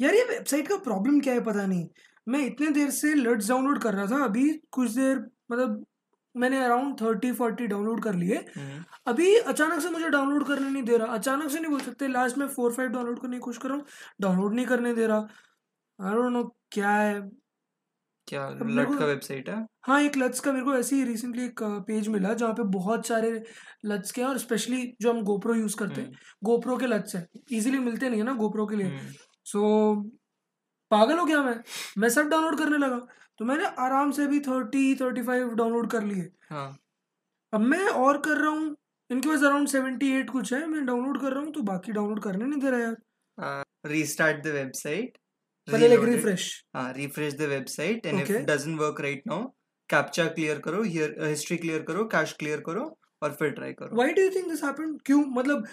यार ये वेबसाइट का प्रॉब्लम क्या है पता नहीं। मैं इतने देर से लर्ट्स डाउनलोड कर रहा था अभी कुछ देर मतलब मैंने अराउंड थर्टी फोर्टी डाउनलोड कर लिए। हम्म, अभी अचानक से मुझे डाउनलोड करने नहीं दे रहा। अचानक से नहीं बोल सकते लास्ट में फोर फाइव डाउनलोड करने की कोशिश कर रहा हूँ डाउनलोड नहीं करने दे रहा। आई डोंट नो क्या है। क्या लट का वेबसाइट है? हाँ एक लट्स का मेरे को ऐसे ही रिसेंटली एक पेज मिला जहाँ पे बहुत सारे लट्स के हैं और स्पेशली जो हम गोप्रो यूज़ करते हैं। गोप्रो के लट्स हैं। इजीली मिलते नहीं है ना गोप्रो के लिए। हम्म, सो पागल हो गया मैं। मैं सब डाउनलोड करने लगा। तो मैंने आराम से भी थर्टी थर्टी फाइव डाउनलोड कर लिए। हाँ। अब मैं और कर रहा हूँ। इनके पास अराउंड सेवेंटी एट कुछ है। मैं डाउनलोड कर रहा हूँ तो बाकी डाउनलोड करने नहीं दे रहा यार। रीस्टार्ट द वेबसाइट पहले लाइक रिफ्रेश हाँ refresh the website and if doesn't work right now captcha clear करो हियर हिस्ट्री क्लियर करो कैश क्लियर करो और फिर ट्राई करो। Why do you think this happened क्यों? मतलब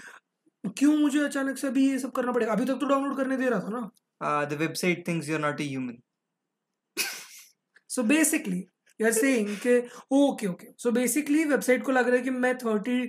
क्यों मुझे अचानक से अभी ये सब करना पड़ेगा? अभी तक तो डाउनलोड करने दे रहा था ना। The website thinks you are not a human so basically you are saying के okay okay so basically website को लग रहा है कि मैं थर्टी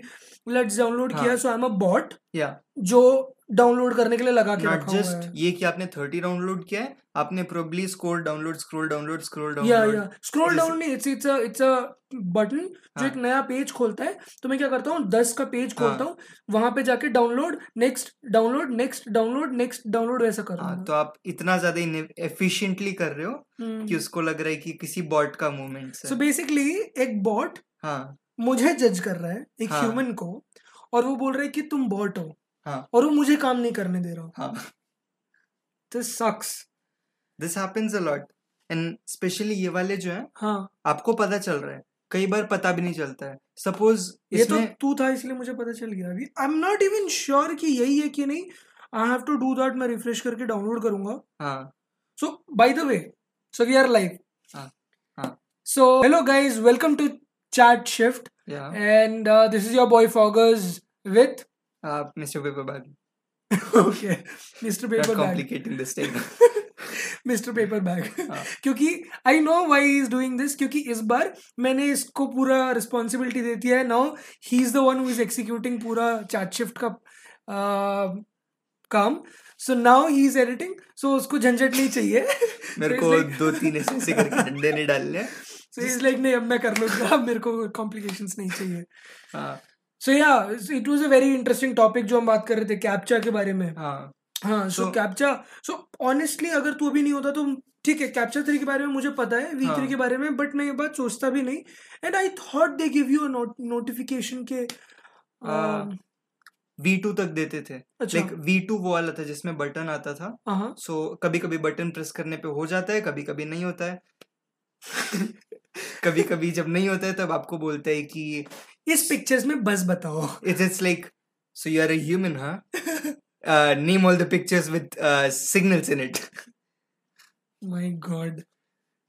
लेट्स डाउनलोड. किया so I am a bot या जो डाउनलोड करने के लिए लगा के रखा जस्ट ये कि आपने 30 डाउनलोड किया है आपने probably score download scroll download scroll download या स्क्रॉल डाउन नहीं it's it's it's a button जो हाँ। एक नया पेज खोलता है तो मैं क्या करता हूँ दस का पेज खोलता हाँ। हूँ वहाँ पे जाके download next download next download next download वैसा कर रहा हाँ हूँ तो आप इतना ज़्यादा एफिशिएंटली कर रहे हो हम्म। कि उसको लग रहा है कि किसी बॉट का मूवमेंट सो बेसिकली एक बॉट हाँ मुझे जज कर रहा है एक हाँ। ह्यूमन को और वो बोल रहा है कि तुम बॉट हो हाँ। और वो मुझे काम नहीं करने दे रहा हाँ। This sucks this happens a lot and especially ये वाले जो है हाँ। आपको पता चल रहा है। कई बार पता भी नहीं चलता है। सपोज़ ये तो तू था इसलिए मुझे पता चल गया। अभी I am not even sure कि यही है कि नहीं। I have to do that मैं रिफ्रेश करके डाउनलोड करूँगा। हाँ। So, by the way, so we are live. हाँ, हाँ. So, hello guys, welcome to Chat Shift, या and uh, this mister paper bag okay, Mr. Paper Bag, complicating this time Mr. Paper Bag. हाँ. क्योंकि I know why he is doing this क्योंकि इस बार मैंने इसको पूरा रिस्पॉन्सिबिलिटी दे दिया है now he is the one who is executing पूरा चैट शिफ्ट का uh, काम so now he is editing so उसको झंझट नहीं चाहिए मेरे So को like- दो तीन ऐसे ऐसे करके डंडे नहीं डालने सो इज़ लाइक नहीं अब मैं कर लूँगा अब मेरे को कॉम्प्लिकेशंस नहीं चाहिए हाँ so yeah it was a very interesting topic जो हम बात कर रहे थे कैप्चा के बारे में। हाँ। हाँ सो कैप्चा सो ऑनेस्टली अगर तू अभी नहीं होता तो ठीक है कैप्चा थ्री के बारे में मुझे पता है वी थ्री हाँ. के बारे में बट मैं ये बात सोचता भी नहीं। And I thought they give you notification के हाँ. वी टू तक देते थे। अच्छा। लाइक वी टू वो वाला था जिसमें बटन आता था। हाँ सो कभी कभी बटन प्रेस करने पे हो जाता है कभी कभी नहीं होता है। कभी कभी जब नहीं होता है तब आपको बोलता है कि इस पिक्चर्स में बस बताओ। It's it's like so you are a human हाँ name all the pictures with signals in it my god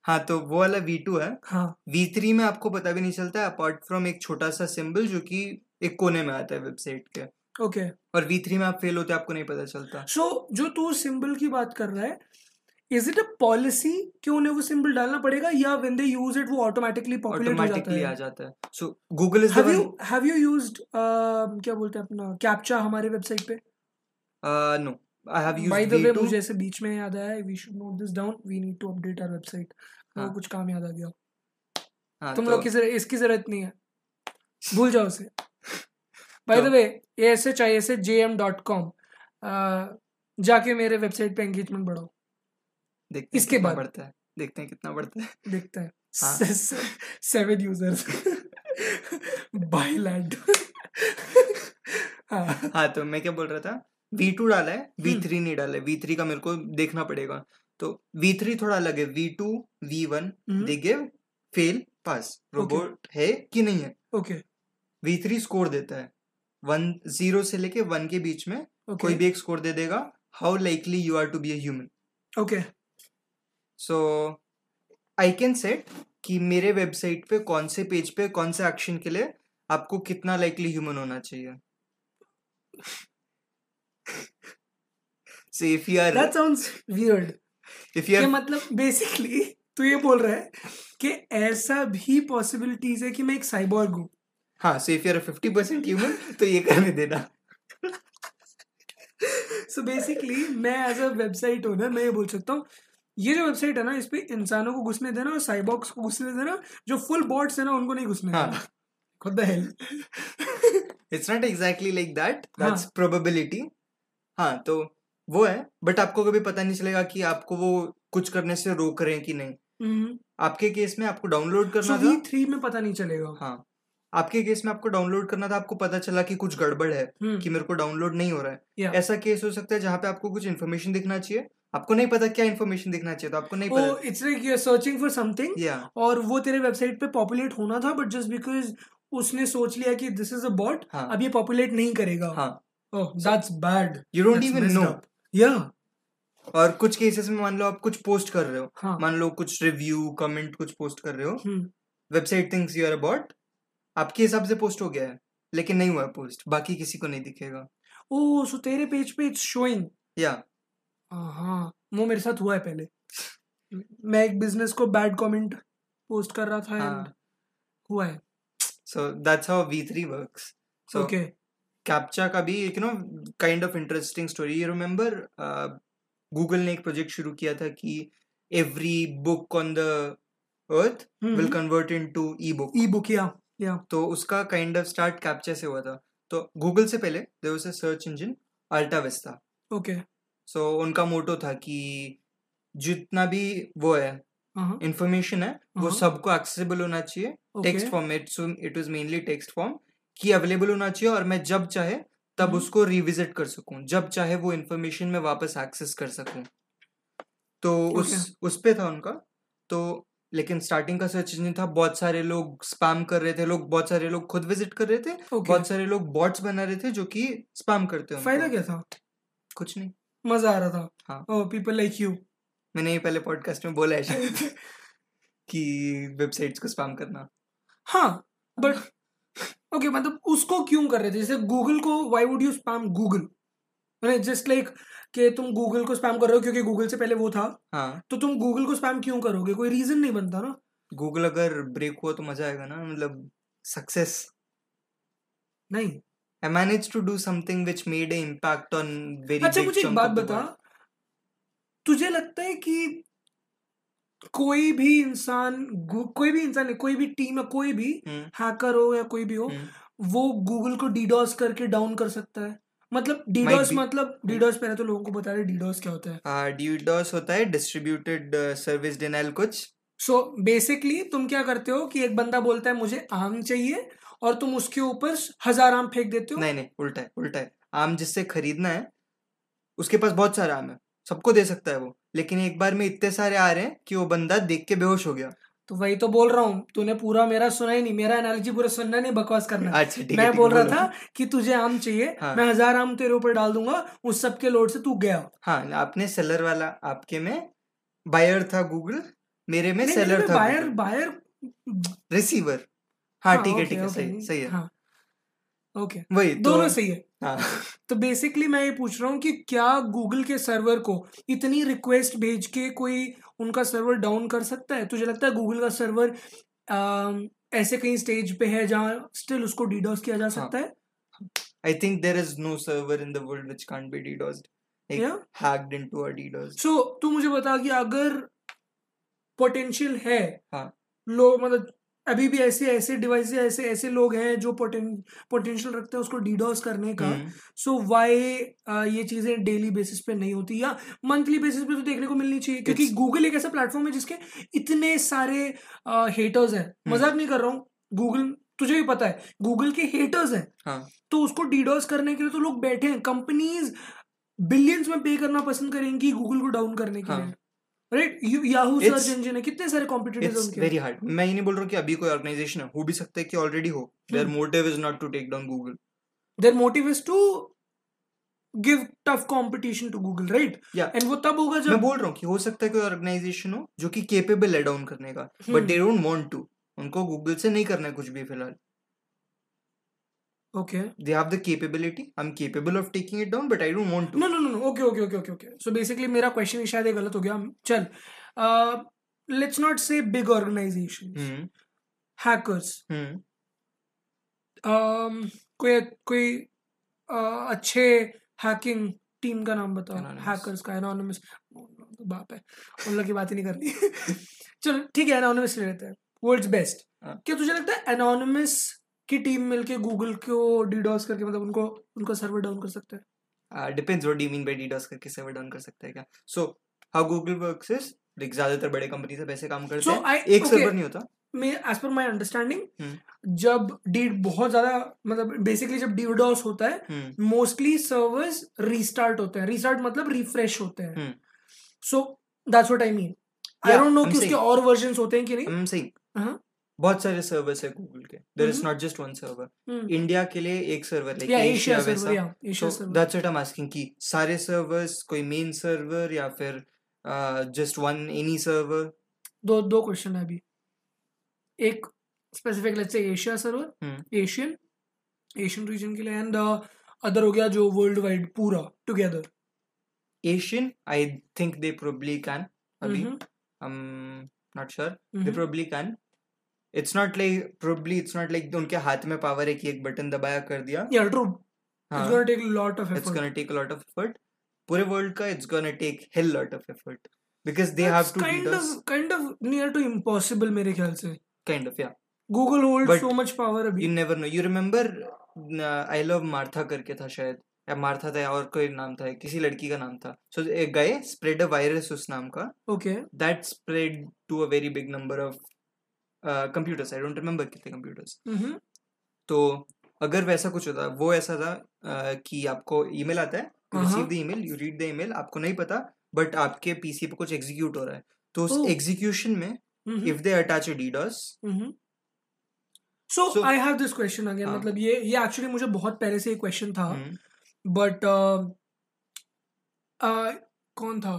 हाँ तो वो वाला वी टू है। हाँ। वी थ्री में आपको पता भी नहीं चलता है अपार्ट फ्रॉम एक छोटा सा सिंबल जो कि एक कोने में आता है वेबसाइट के। Okay okay. और वी थ्री में आप फेल होते हैं आपको नहीं पता चलता। सो so, जो तू सिंबल की बात कर रहा है इज़ इट अ पॉलिसी कि उन्हें वो सिंबल डालना पड़ेगा? Yeah when they use it वो ऑटोमेटिकली पॉपुलेट हो जाता ऑटोमेटिकली आ है। जाता है so Google is have you have you used क्या बोलते हैं अपना कैप्चा हमारे वेबसाइट पे? No I have used by the way मुझे ऐसे बीच में याद आया we should note this down we need to update our website हाँ. कुछ काम याद आ गया। हाँ तुम तो लोग की ज़रूरत इसकी ज़रूरत नहीं है। भूल जाओ उसे। By the way A S H I S H J M dot com जाके मेरे वेबसाइट पे एंगेजमेंट बढ़ाओ। देखते इसके बाद- बढ़ता है देखते हैं कितना बढ़ता है। देखते हैं. सेवन यूज़र्स बाय लैंड हाँ। तो मैं क्या बोल रहा था? वी टू डाला है वी हम्म. थ्री नहीं डाला है। वी थ्री का मेरे को देखना पड़ेगा। तो वी थ्री थोड़ा अलग है। V two V one hmm. They give fail pass robot है कि नहीं है? ओके वी थ्री स्कोर देता है। वन ज़ीरो से लेके वन के बीच में ओके कोई भी एक स्कोर दे देगा। How likely you are to be a human okay so I can set कि मेरे वेबसाइट पे कौन से पेज पे कौन से एक्शन के लिए आपको कितना लाइकली ह्यूमन होना चाहिए। So if you are that sounds weird if you कि are मतलब बेसिकली तू ये बोल रहा है कि ऐसा भी पॉसिबिलिटीज है कि मैं एक साइबॉर्ग हूँ। हाँ so if you are a 50% human तो ये करने देना। सो बेसिकली मैं एज अ वेबसाइट ओनर मैं ये बोल सकता हूँ ये जो वेबसाइट है ना इस पे इंसानों को घुसने देना और साइबॉक्स को घुसने देना जो फुल बॉट्स है ना उनको नहीं घुसने हाँ। देना। खुद the hell it's not exactly like that हाँ। दैट्स प्रोबेबिलिटी हाँ तो वो है बट आपको कभी पता नहीं चलेगा कि आपको वो कुछ करने से रोक रहे हैं कि नहीं। आपके केस में आपको डाउनलोड करना वी था। थ्री में पता नहीं चलेगा। हाँ। आपके केस में आपको डाउनलोड करना था आपको पता चला कि कुछ गड़बड़ है हम्म, कि मेरे को डाउनलोड नहीं हो रहा है। Yeah. ऐसा केस हो सकता है जहाँ पे आपको कुछ इन्फॉर्मेशन दिखना चाहिए आपको नहीं पता क्या इन्फॉर्मेशन दिखना चाहिए तो आपको नहीं पता। It's like you are searching for something और वो तेरे वेबसाइट पे पॉपुलेट होना था बट जस्ट बिकॉज़ उसने सोच लिया कि दिस इज़ अ बॉट अब ये पॉपुलेट नहीं करेगा। हाँ। ओह that's bad you don't even know yeah और कुछ केसेस में मान लो आप कुछ पोस्ट कर रहे हो। हाँ। मान लो कुछ रिव्यू कमेंट कुछ पोस्ट कर रहे हो। Website thinks you are about आपके हिसाब से पोस्ट हो गया है लेकिन नहीं हुआ पोस्ट बाकी किसी को नहीं दिखेगा। ओह सो तेरे पेज पे इट्स शोइंग या हाँ वो मेरे साथ हुआ है पहले। मैं एक बिज़नेस को बैड कमेंट पोस्ट कर रहा था एंड हाँ हुआ है। So that's how we three works so okay captcha का भी you know kind of interesting story you remember Google ने एक प्रोजेक्ट शुरू किया था कि every book on the earth will convert into e book e book या या तो उसका काइंड ऑफ़ स्टार्ट कैप्चा से हुआ था। तो गूगल से पहले there was a search engine AltaVista okay so so, उनका मोटो था कि जितना भी वो है इंफॉर्मेशन है वो हाँ। सबको एक्सेसिबल होना चाहिए text form it it was mainly text form की अवेलेबल होना चाहिए और मैं जब चाहे तब हम्म। उसको रिविजिट कर सकूँ जब चाहे वो इन्फॉर्मेशन में वापस एक्सेस कर सकूँ। तो उस उस पे था उनका। तो लेकिन स्टार्टिंग का सर्च इंजन था बहुत सारे लोग स्पैम कर रहे थे लोग बहुत सारे लोग खुद विज़िट कर रहे थे ओके बहुत सारे लोग बॉट्स बना रहे थे जो कि स्पैम करते हैं फ़ायदा क्या था? कुछ नहीं। मज़ा आ रहा था। हाँ। पीपल लाइक यू मैंने ये पहले पॉडकास्ट में बोला है शायद कि वेबसाइट्स को स्पैम करना। हाँ बट ओके मतलब उसको क्यों कर रहे थे? जैसे गूगल को why would you spam Google just like कि तुम गूगल को स्पैम कर रहे हो क्योंकि गूगल से पहले वो था। हाँ। तो तुम गूगल को स्पैम क्यों करोगे? कोई रीजन नहीं बनता ना। गूगल अगर ब्रेक हुआ तो मज़ा आएगा ना मतलब सक्सेस नहीं। I managed to do something which made an impact on very अच्छा big मुझे एक बात बता. तुझे लगता है कि कोई भी इंसान कोई भी इंसान कोई भी टीम या कोई भी हम्म, हैकर हो या कोई भी हो हम्म, वो गूगल को डीडॉस करके डाउन कर सकता है। मतलब डीडॉस मतलब डीडॉस पहले तो लोगों को बता रहे डीडॉस क्या होता है। हाँ DDoS होता है डिस्ट्रीब्यूटेड सर्विस डिनाइल कुछ। सो so, बेसिकली तुम क्या करते हो कि एक बंदा बोलता है मुझे आम चाहिए और तुम उसके ऊपर हज़ार आम फेंक देते हो? नहीं नहीं उल्टा है उल्टा है। आम जिससे खरीदना है उसके पास बहुत सारे आम है। सबको दे सकता है वो। लेकिन एक बार में इतने सारे आ रहे हैं कि वो बंदा देख के बेहोश हो गया। तो वही तो बोल रहा हूँ तूने पूरा मेरा सुना ही नहीं। मेरा एनालॉजी पूरा सुनना नहीं बकवास करना। अच्छा ठीक मैं बोल रहा था कि तुझे आम चाहिए हाँ। मैं हज़ार आम तेरे ऊपर डाल दूँगा उस सब के लोड से तू गया। हाँ आपने सेलर वाला आपके में बायर था गूगल मेरे में सेलर था बायर बायर रिसीवर हाँ ठीक है ठीक है सही सही है। हाँ ओके वही दोनों तो सही है। हाँ। तो बेसिकली मैं ये पूछ रहा हूँ कि क्या गूगल के सर्वर को इतनी रिक्वेस्ट भेज के कोई उनका सर्वर डाउन कर सकता है? तुझे लगता है गूगल का सर्वर आ, ऐसे कहीं स्टेज पे है जहाँ स्टिल उसको डीडॉस किया जा सकता है? I think there is no server in DDoSed. Like Yeah. hacked into so तू मुझे बता कि अगर पोटेंशियल है हाँ। लोग मतलब अभी भी ऐसे ऐसे डिवाइस ऐसे ऐसे लोग हैं जो पोटेंशियल रखते हैं उसको डीडॉस करने का। हम्म, सो वाई ये चीज़ें डेली बेसिस पे नहीं होती? या मंथली बेसिस पे तो देखने को मिलनी चाहिए क्योंकि गूगल एक ऐसा प्लेटफॉर्म है जिसके इतने सारे हेटर्स हैं। हम्म। मज़ाक नहीं कर रहा हूँ। गूगल तुझे भी पता है गूगल के हेटर्स हैं। हाँ। तो उसको डीडॉस करने के लिए तो लोग बैठे हैं। कंपनीज़ बिलियंस में पे करना पसंद करेंगी गूगल को डाउन करने के हाँ। लिए राइट याहू सर्च इंजन है कितने सारे कॉम्पिटिटर्स उनके वेरी हार्ड मैं ये नहीं बोल रहा हूँ कि अभी कोई ऑर्गेनाइजेशन है हो भी सकता है कि ऑलरेडी हो. Their hmm. Motive is not to take down Google their motive is to give tough competition to Google right and वो तब होगा मैं बोल रहा हूँ कि हो सकता है कोई ऑर्गेनाइजेशन हो जो कि केपेबल है डाउन करने का but. They don't want to उनको गूगल से नहीं करना है कुछ भी फ़िलहाल. Okay they have the capability I am capable of taking it down but I don't want to no no no okay okay okay okay okay so basically मेरा question शायद ये गलत हो गया। चल। Let's not say big organization hmm hackers hmm um, कोई कोई uh, अच्छे हैकिंग टीम का नाम बताओ। Anonymous. हैकर्स का एनोनिमस बाप है। उन लोग की बात ही नहीं करनी। चलो ठीक है एनोनिमस ले लेते हैं। वर्ल्ड्स बेस्ट हाँ. क्या तुझे लगता है एनोनिमस की टीम मिलके गूगल को डीडॉस करके मतलब उनको उनका सर्वर डाउन कर सकते हैं? Depends what do mean by DDoS करके सर्वर डाउन कर सकता है क्या? So how Google works is like ज़्यादातर बड़े कंपनी से पैसे काम करते So, हैं। I- एक okay. सर्वर नहीं होता। मैं एज पर माई अंडरस्टैंडिंग। जब डी बहुत ज़्यादा मतलब बेसिकली जब डीडॉस होता है मोस्टली सर्वर्स रीस्टार्ट होते हैं। रीस्टार्ट मतलब रिफ्रेश होते हैं। So that's what I mean I don't know कि उसके और वर्जन्स होते हैं कि नहीं। बहुत सारे सर्वर्स है गूगल के। There is. Not just one server. India के लिए एक सर्वर लाइक एशिया वैसा। so सर्वर that's what कि सारे सर्वर्स कोई मेन सर्वर या फिर जस्ट वन एनी सर्वर दो दो क्वेश्चन है अभी। एक specific let's say Asia server. Asian Asian region के लिए एंड अदर हो गया जो वर्ल्ड वाइड पूरा together Asian I think they probably can अभी। Hmm, I'm not sure they hmm. probably it's not like probably it's not like उनके हाथ में पावर है कि एक बटन दबाया कर दिया। हाँ। uh, करके था शायद। था या और कोई नाम था किसी लड़की का नाम था। सो गए स्प्रेड अ वायरस उस नाम का। Very big number of uh, computers I don't remember कितने computers. तो अगर वैसा कुछ होता वो ऐसा था अ, कि आपको ईमेल आता है receive. The email you read the email आपको नहीं पता बट आपके पीसी पे कुछ एग्जीक्यूट हो रहा है। तो उस. एग्जीक्यूशन में if they attach a DDoS so I have this question again. मतलब ये ये एक्चुअली मुझे बहुत पहले से ये क्वेश्चन था हम्म, बट कौन था?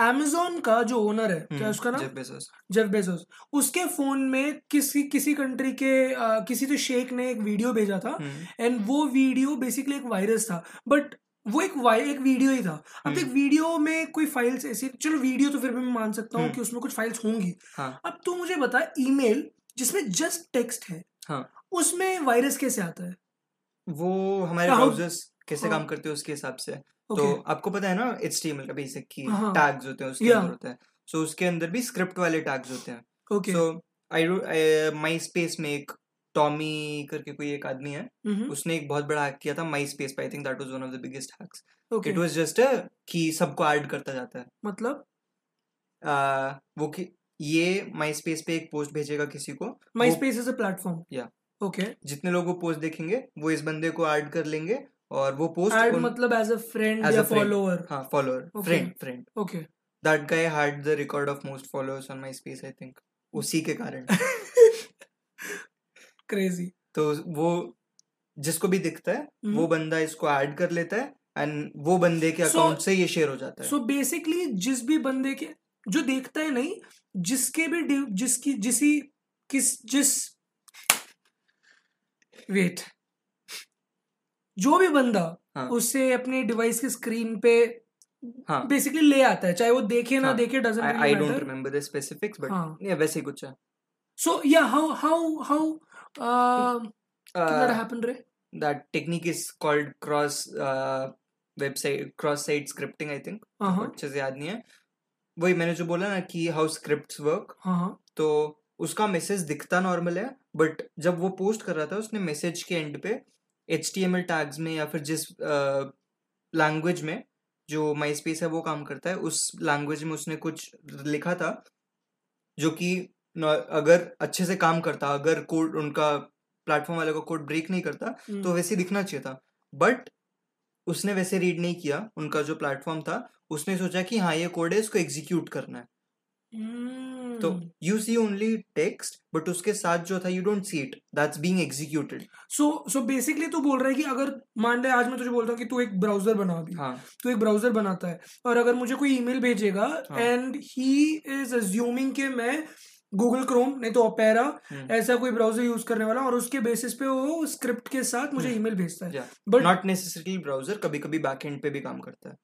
Amazon का जो ओनर है क्या उसका नाम? जेफ बेजोस जेफ बेजोस उसके फ़ोन में किसी किसी कंट्री के uh, किसी तो शेख ने एक वीडियो भेजा था हम्म, एंड वो वीडियो बेसिकली एक वायरस था बट वो एक वाई एक वीडियो ही था। अब हम्म। एक वीडियो में कोई फाइल्स ऐसी चलो वीडियो तो फिर भी मैं मान सकता हूँ हम्म। कि उसमें कुछ फाइल्स होंगी। हाँ। अब तू मुझे बता ईमेल जिसमें जस्ट टेक्स्ट है हाँ। उसमें वायरस कैसे आता है? वो हमारे ब्राउजर्स कैसे हाँ। काम करते हैं उसके हिसाब से? तो आपको पता है ना HTML का बेसिक की हाँ। टैग्स होते हैं उसके Yeah. अंदर होता है। सो उसके अंदर भी स्क्रिप्ट वाले टैग्स होते हैं। Okay so I MySpace में एक टॉमी करके कोई एक आदमी है हम्म, उसने एक बहुत बड़ा हैक किया था माई स्पेस पे I think that was one of the biggest hacks okay it was just कि सबको ऐड करता जाता है। मतलब? Uh, वो कि ये माई स्पेस पे एक पोस्ट भेजेगा किसी को MySpace is a platform Yeah. Okay जितने लोग वो पोस्ट देखेंगे वो इस बंदे को ऐड कर लेंगे और वो पोस्ट एड मतलब एज अ फ्रेंड As या. फॉलोअर हाँ follower Okay. Friend friend okay that guy had the record of most followers on MySpace I think उसी के कारण. क्रेजी तो वो जिसको भी दिखता है hmm. वो बंदा इसको ऐड कर लेता है एंड वो बंदे के So- अकाउंट से ये शेयर हो जाता है। सो बेसिकली जिस भी बंदे के जो देखता है नहीं जिसके भी जिसकी जिसी किस जिस वेट जो भी बंदा हाँ। उससे अपने डिवाइस के स्क्रीन पे हाँ। बेसिकली ले आता है चाहे वो देखे ना हाँ, देखे doesn't I don't the specifics but. वैसे कुछ है। सो या how how how that happened रे? called cross uh, website cross site scripting I think हाँ हाँ। अच्छे से याद नहीं है। वही मैंने जो बोला ना कि हाउ स्क्रिप्ट्स वर्क तो उसका मैसेज दिखता नॉर्मल है बट जब वो पोस्ट कर रहा था उसने मैसेज के एंड पे H T M L tags में या फिर जिस लैंग्वेज में जो माई स्पेस है वो काम करता है उस लैंग्वेज में उसने कुछ लिखा था जो कि अगर अच्छे से काम करता अगर कोड उनका प्लेटफॉर्म वाले का कोड ब्रेक नहीं करता हम्म, तो वैसे दिखना चाहिए था। बट उसने वैसे रीड नहीं किया उनका जो प्लेटफॉर्म था उसने सोचा कि हाँ ये कोड है इसको एग्जीक्यूट करना है। हम्म, तो you see only text but उसके साथ जो था you don't see it that's being executed so so basically तू बोल रहा है कि अगर मान ले आज मैं तुझे बोलता हूँ कि तू एक ब्राउज़र बना अभी। हाँ। तू एक ब्राउज़र बनाता है और अगर मुझे कोई ईमेल भेजेगा। एंड ही इज़ अज्यूमिंग कि मैं गूगल क्रोम नहीं तो ओपेरा हम्म, ऐसा कोई ब्राउज़र यूज़ करने वाला और उसके बेसिस पे वो स्क्रिप्ट के साथ मुझे हम्म। ईमेल भेजता है। बट नॉट नेसेसरली ब्राउज़र कभी कभी बैक एंड पे भी काम करता है।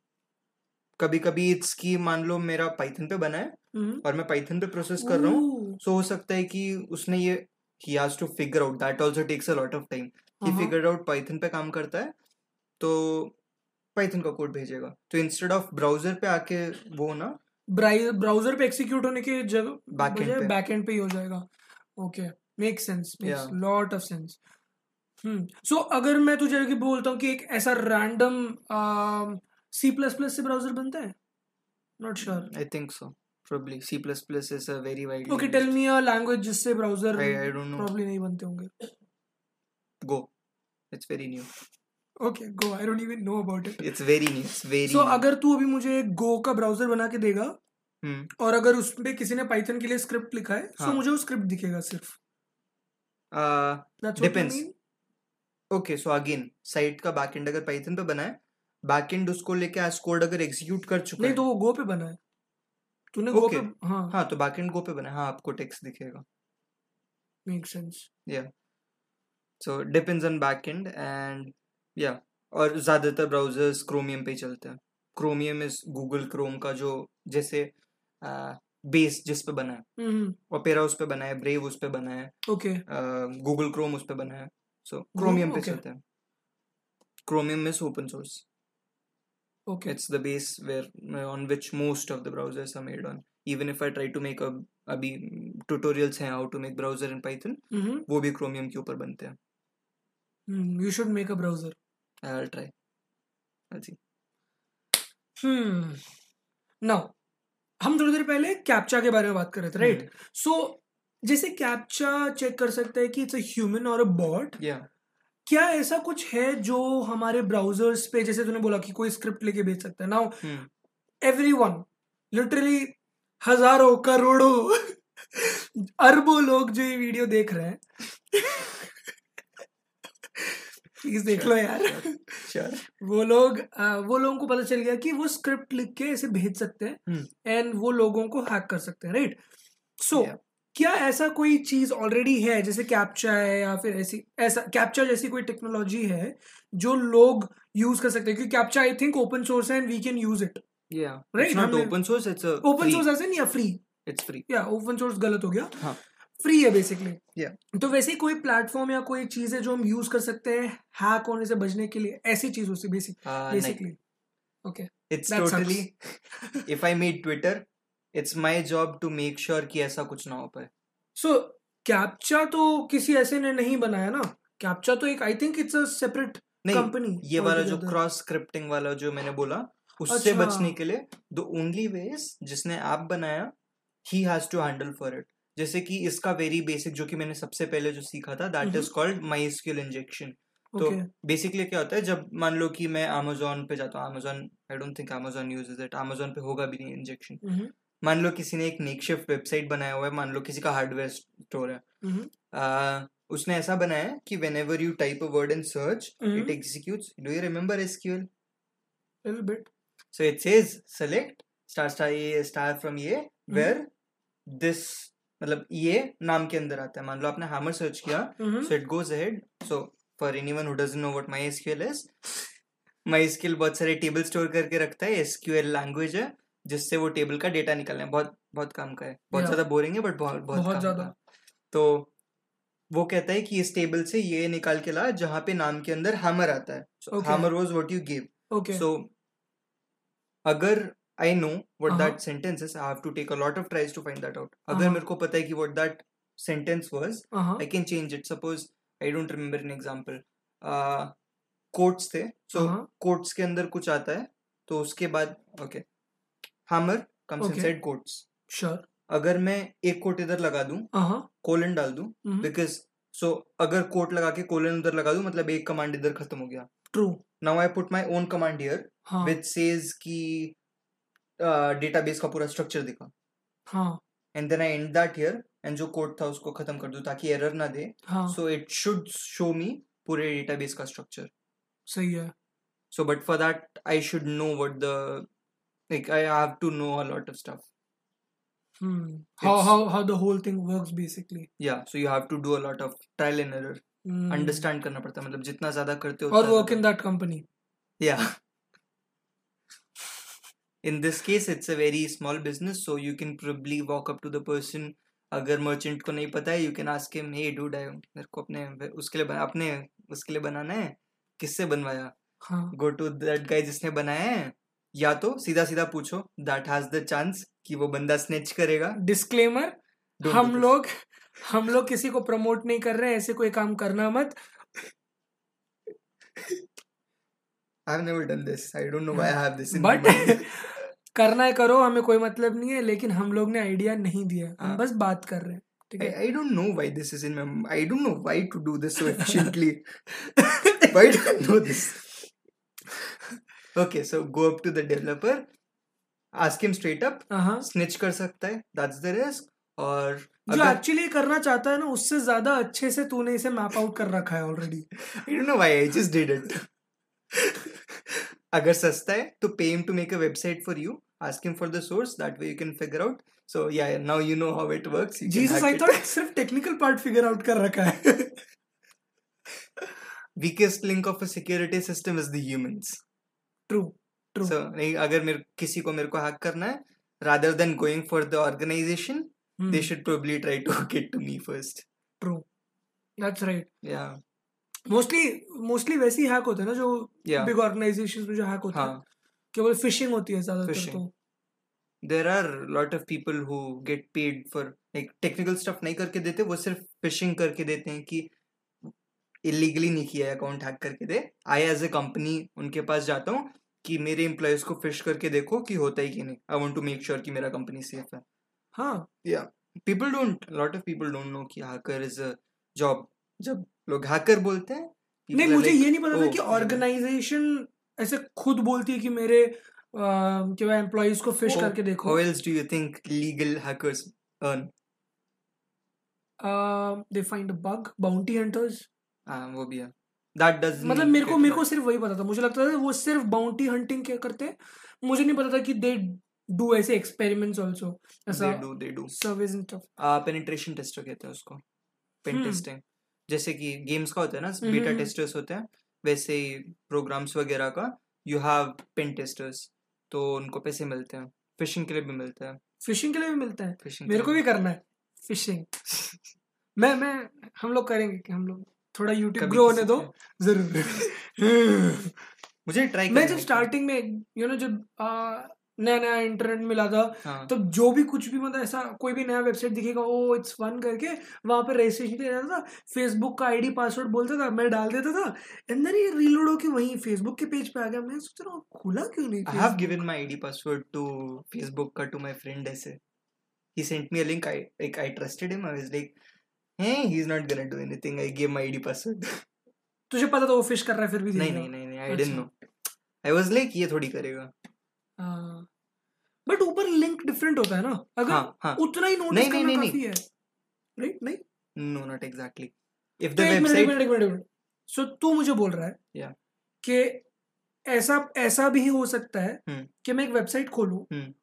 कभी कभी इट्स की मान लो मेरा पाइथन पे बना है और मैं पाइथन पे प्रोसेस कर रहा हूँ सो हो सकता है कि उसने ये ही has to figure out that also takes a lot of time he. Figure out Python पे काम करता है तो पाइथन का कोड भेजेगा। तो इंस्टेड ऑफ़ ब्राउज़र पे आके वो ना ब्राउज़र पे एक्सिक्यूट होने के जगह। बैक एंड पे। ही हो जाएगा। Okay make sense makes lot of sense hmm so अगर मैं तुझे बोलता हूँ कि एक ऐसा रैंडम सी प्लस प्लस से ब्राउज़र बनता है not sure I think so probably C++ is a very widely okay used. Tell me a language जिससे browser I, I don't know. Probably नहीं बनते होंगे Go. It's very new. Okay go I don't even know about it It's very new. It's very so. अगर तू अभी मुझे गो का browser बना के देगा Hmm. और अगर उसमें किसी ने पाइथन के लिए स्क्रिप्ट लिखा है तो हाँ. मुझे वो स्क्रिप्ट दिखेगा सिर्फ़ Uh, That's what you Depends. mean? okay, so again, site का बैकएंड अगर पाइथन पे बना है बैकएंड उसको लेके एज कोड अगर एग्जीक्यूट कर चुका नहीं तो वो गो पे बना है। तूने गो Okay. पे हाँ। हाँ तो बैकएंड गो पे बना है। हाँ आपको टेक्स्ट दिखेगा। मेक सेंस या so depends on backend and या और ज़्यादातर ब्राउजर्स क्रोमियम पे ही चलते हैं। क्रोमियम इज़ गूगल क्रोम का जो जैसे बेस जिस पे बना है। हम्म। ओपेरा उस पे बना है ब्रेव उस पे बना है। ओके गूगल क्रोम उस पे बना है। सो क्रोमियम पे चलते हैं। Chromium is open source okay it's the base where uh, on which most of the browsers are made on even if i try to make a अभी tutorials हैं how to make browser in python hmm वो भी chromium के ऊपर बनते हैं you should make a browser i'll try let's see hmm now हम थोड़ी देर पहले कैप्चा के बारे में बात कर रहे थे राइट सो जैसे कैप्चा चेक कर सकते हैं कि इट्स अ ह्यूमन और अ बॉट yeah क्या ऐसा कुछ है जो हमारे ब्राउजर्स पे जैसे तूने बोला कि कोई स्क्रिप्ट लेके भेज सकता है नाउ. एवरी वन लिटरली हज़ारों करोड़ों अरबों लोग जो ये वीडियो देख रहे हैं प्लीज़ देख लो यार sure वो लोग आ, वो लोगों को पता चल गया कि वो स्क्रिप्ट लिख के ऐसे भेज सकते हैं हम्म। एंड वो लोगों को हैक कर सकते हैं राइट सो. क्या ऐसा कोई चीज़ ऑलरेडी है जैसे कैप्चा है या फिर ऐसी ऐसा कैप्चा जैसी कोई टेक्नोलॉजी है जो लोग यूज़ कर सकते हैं? क्योंकि captcha I think open source है and we can use it yeah Right, it's not open source it's a open free. Source it's open source गलत हो गया. हाँ. फ्री है बेसिकली Yeah. तो वैसे ही कोई प्लेटफॉर्म या कोई चीज़ है जो हम यूज़ कर सकते हैं हैक होने से बचने के लिए? ऐसी चीज़ों से basic basically okay it's that totally if I made Twitter it's job to make sure sure कि ऐसा कुछ ना हो पाए। सो कैप्चा तो किसी ऐसे ने नहीं बनाया ना? कैप्चा तो एक I think it's a separate company ये वाला जो क्रॉस स्क्रिप्टिंग वाला जो मैंने बोला उससे अच्छा। बचने के लिए द ओनली वे जिसने ऐप बनाया ही has to handle for it जैसे कि इसका वेरी बेसिक जो कि मैंने सबसे पहले जो सीखा था that is called MySQL injection तो बेसिकली क्या होता है जब मान लो कि मैं अमेजोन पे जाता हूँ Amazon I don't think Amazon uses it Amazon पे होगा भी नहीं इंजेक्शन मान लो किसी ने एक मेकशिफ्ट वेबसाइट बनाया हुआ है मान लो किसी का हार्डवेयर स्टोर है। हम्म, उसने ऐसा बनाया है कि whenever you type a word in search. It executes do you remember SQL little bit. So it says select star star A star from A where this मतलब ये नाम के अंदर आता है। मान लो आपने hammer सर्च किया hmm, so it goes ahead so for anyone who doesn't know what is is MySQL बहुत सारे टेबल स्टोर करके रखता है SQL लैंग्वेज है। जिससे वो टेबल का डेटा निकलना है। बहुत बहुत काम का है। बहुत ज़्यादा बोरिंग है बट बहुत बहुत ज़्यादा। तो वो कहता है कि इस टेबल से ये निकाल के ला जहाँ पे नाम के अंदर हैमर आता है। So Okay. hammer was what you gave अगर I know what. That sentence is I have to take a lot of tries to find that out अगर हाँ। मेरे को पता है कि what that sentence was I can change it suppose I don't remember an example quotes थे। So हाँ। Quotes के अंदर कुछ आता है तो उसके बाद okay hammer comes Okay. Inside quotes sure अगर मैं एक कोट इधर लगा दूँ कोलन डाल दूँ बिकॉज़ सो अगर कोट लगा के कोलन उधर लगा दूँ मतलब एक कमांड इधर खत्म हो गया। True now I put my own command here which says कि डेटाबेस का पूरा स्ट्रक्चर दिखा। हाँ। And then I and that here and जो कोड था उसको खत्म कर दूँ ताकि एरर ना दे। So it should show me पूरे डेटाबेस का स्ट्रक्चर सही है। So but for that I should know what the like I have to know a lot of stuff Hmm. How how how the whole thing works basically. या so you have to do a lot of trial and error Hmm. Understand करना पड़ता है मतलब जितना ज़्यादा करते हो Or उतना work in that company. Yeah. In this case, it's a very small business, so you can probably walk up to the person. अगर मर्चेंट को नहीं पता है you can ask him hey dude I मेरे को अपने उसके लिए बना, अपने उसके लिए बनाना है किससे बनवाया गो टू दैट गाय जिसने बनाया है या तो सीधा सीधा पूछो दैट हैज़ द चांस कि वो बंदा स्नेच करेगा। डिस्क्लेमर हम लोग हम लोग किसी को प्रमोट नहीं कर रहे हैं ऐसे कोई काम करना मत। I have never done this I don't know why I have this but करना है करो हमें कोई मतलब नहीं है लेकिन हम लोग ने आइडिया नहीं दिया। हम हाँ। बस बात कर रहे हैं ठीक है? I don't know why this is in my I don't know why to do this so efficiently. why do I know this? Okay so go up to the developer ask him straight up snitch कर सकता है that's the risk और जो actually करना चाहता है ना उससे ज़्यादा अच्छे से तूने इसे मैप आउट कर रखा है already I don't know why I just did it अगर सस्ता है तो pay him to make a website for you ask him for the source that way you can figure out so या now you know how it works Jesus I thought सिर्फ़ technical part figure out कर रखा है। Weakest link of a security system is the humans true true So नहीं अगर मेरे किसी को मेरे को हैक करना है rather than going for the organization Hmm. they should probably try to get to me first. True that's right yeah. Mostly mostly वैसे ही हैक होते हैं ना जो बिग ऑर्गेनाइजेशंस में जो हैक होते हैं। हाँ. केवल फिशिंग होती है ज़्यादातर तो। There are lot of people who get paid for like technical stuff नहीं करके देते वो सिर्फ़ फिशिंग करके देते हैं कि इलीगली नहीं किया अकाउंट हैक करके दे। आई एज ए कंपनी उनके पास जाता हूँ कि मेरे एम्प्लॉयज़ को फ़िश करके देखो कि होता है कि नहीं। I want to make sure कि मेरा कंपनी सेफ़ है। हाँ या people don't lot of people don't know कि हैकर इज़ अ जॉब जब लोग हैकर बोलते हैं नहीं मुझे like, ये नहीं पता था "Oh, कि ऑर्गेनाइजेशन ऐसे खुद बोलती है कि मेरे कि मैं एम्प्लॉयज़ को फ़िश करके how देखो else do you think legal hackers earn? They find a bug bounty hunters हाँ वो भी है। That does मतलब मेरे को मेरे को सिर्फ़ वही पता था। मुझे लगता था वो सिर्फ़ बाउंटी हंटिंग क्या करते हैं। मुझे नहीं पता था कि दे डू ऐसे एक्सपेरिमेंट्स आल्सो ऐसा they do they do. Service and stuff penetration tester कहते हैं उसको। पेन। टेस्टिंग जैसे कि गेम्स का होता है ना बीटा हम्म। टेस्टर्स होते हैं वैसे ही प्रोग्राम्स वगैरह का। यू हैव पेन टेस्टर्स तो उनको पैसे मिलते हैं। फिशिंग के लिए भी मिलता है। फिशिंग के लिए भी मिलता है। फिशिंग मेरे को भी करना है। फिशिंग मैं मैं हम लोग करेंगे कि हम लोग थोड़ा यूट्यूब ग्रो होने दो ज़रूर मुझे ट्राई मैं जब स्टार्टिंग में यू नो जब नया नया इंटरनेट मिला था हाँ तब जो भी कुछ भी मतलब ऐसा कोई भी नया वेबसाइट दिखेगा ओ इट्स फन करके वहाँ पे रजिस्ट्रेशन के जाता था फेसबुक का आईडी पासवर्ड बोलता था मैं डाल देता था एंड देन ये रीलोड होके वहीं फेसबुक के पेज पे आ गया मैं सोच रहा हूँ खुला क्यों नहीं I have Facebook? given my password to Facebook का टू my फ्रेंड ऐसे. He sent me a link. I like I trusted him. I was like, hey, he's not gonna do anything. I gave my ID password. तुझे पता था वो fish कर रहा है फिर भी नहीं नहीं नहीं नहीं. I अच्छा। didn't know. I was ये थोड़ी करेगा. बट ऊपर लिंक डिफरेंट होता है ना अगर हाँ हाँ. उतना ही नोटिस नहीं, करना नहीं, काफ़ी है राइट नहीं No, not exactly. If तो the एक मिनट एक website मिनट एक मिनट एक मिनट सो तू मुझे बोल रहा है Yeah. कि ऐसा ऐसा भी हो सकता है हम्म। कि मैं एक वेबसाइट खोलूं हम्म।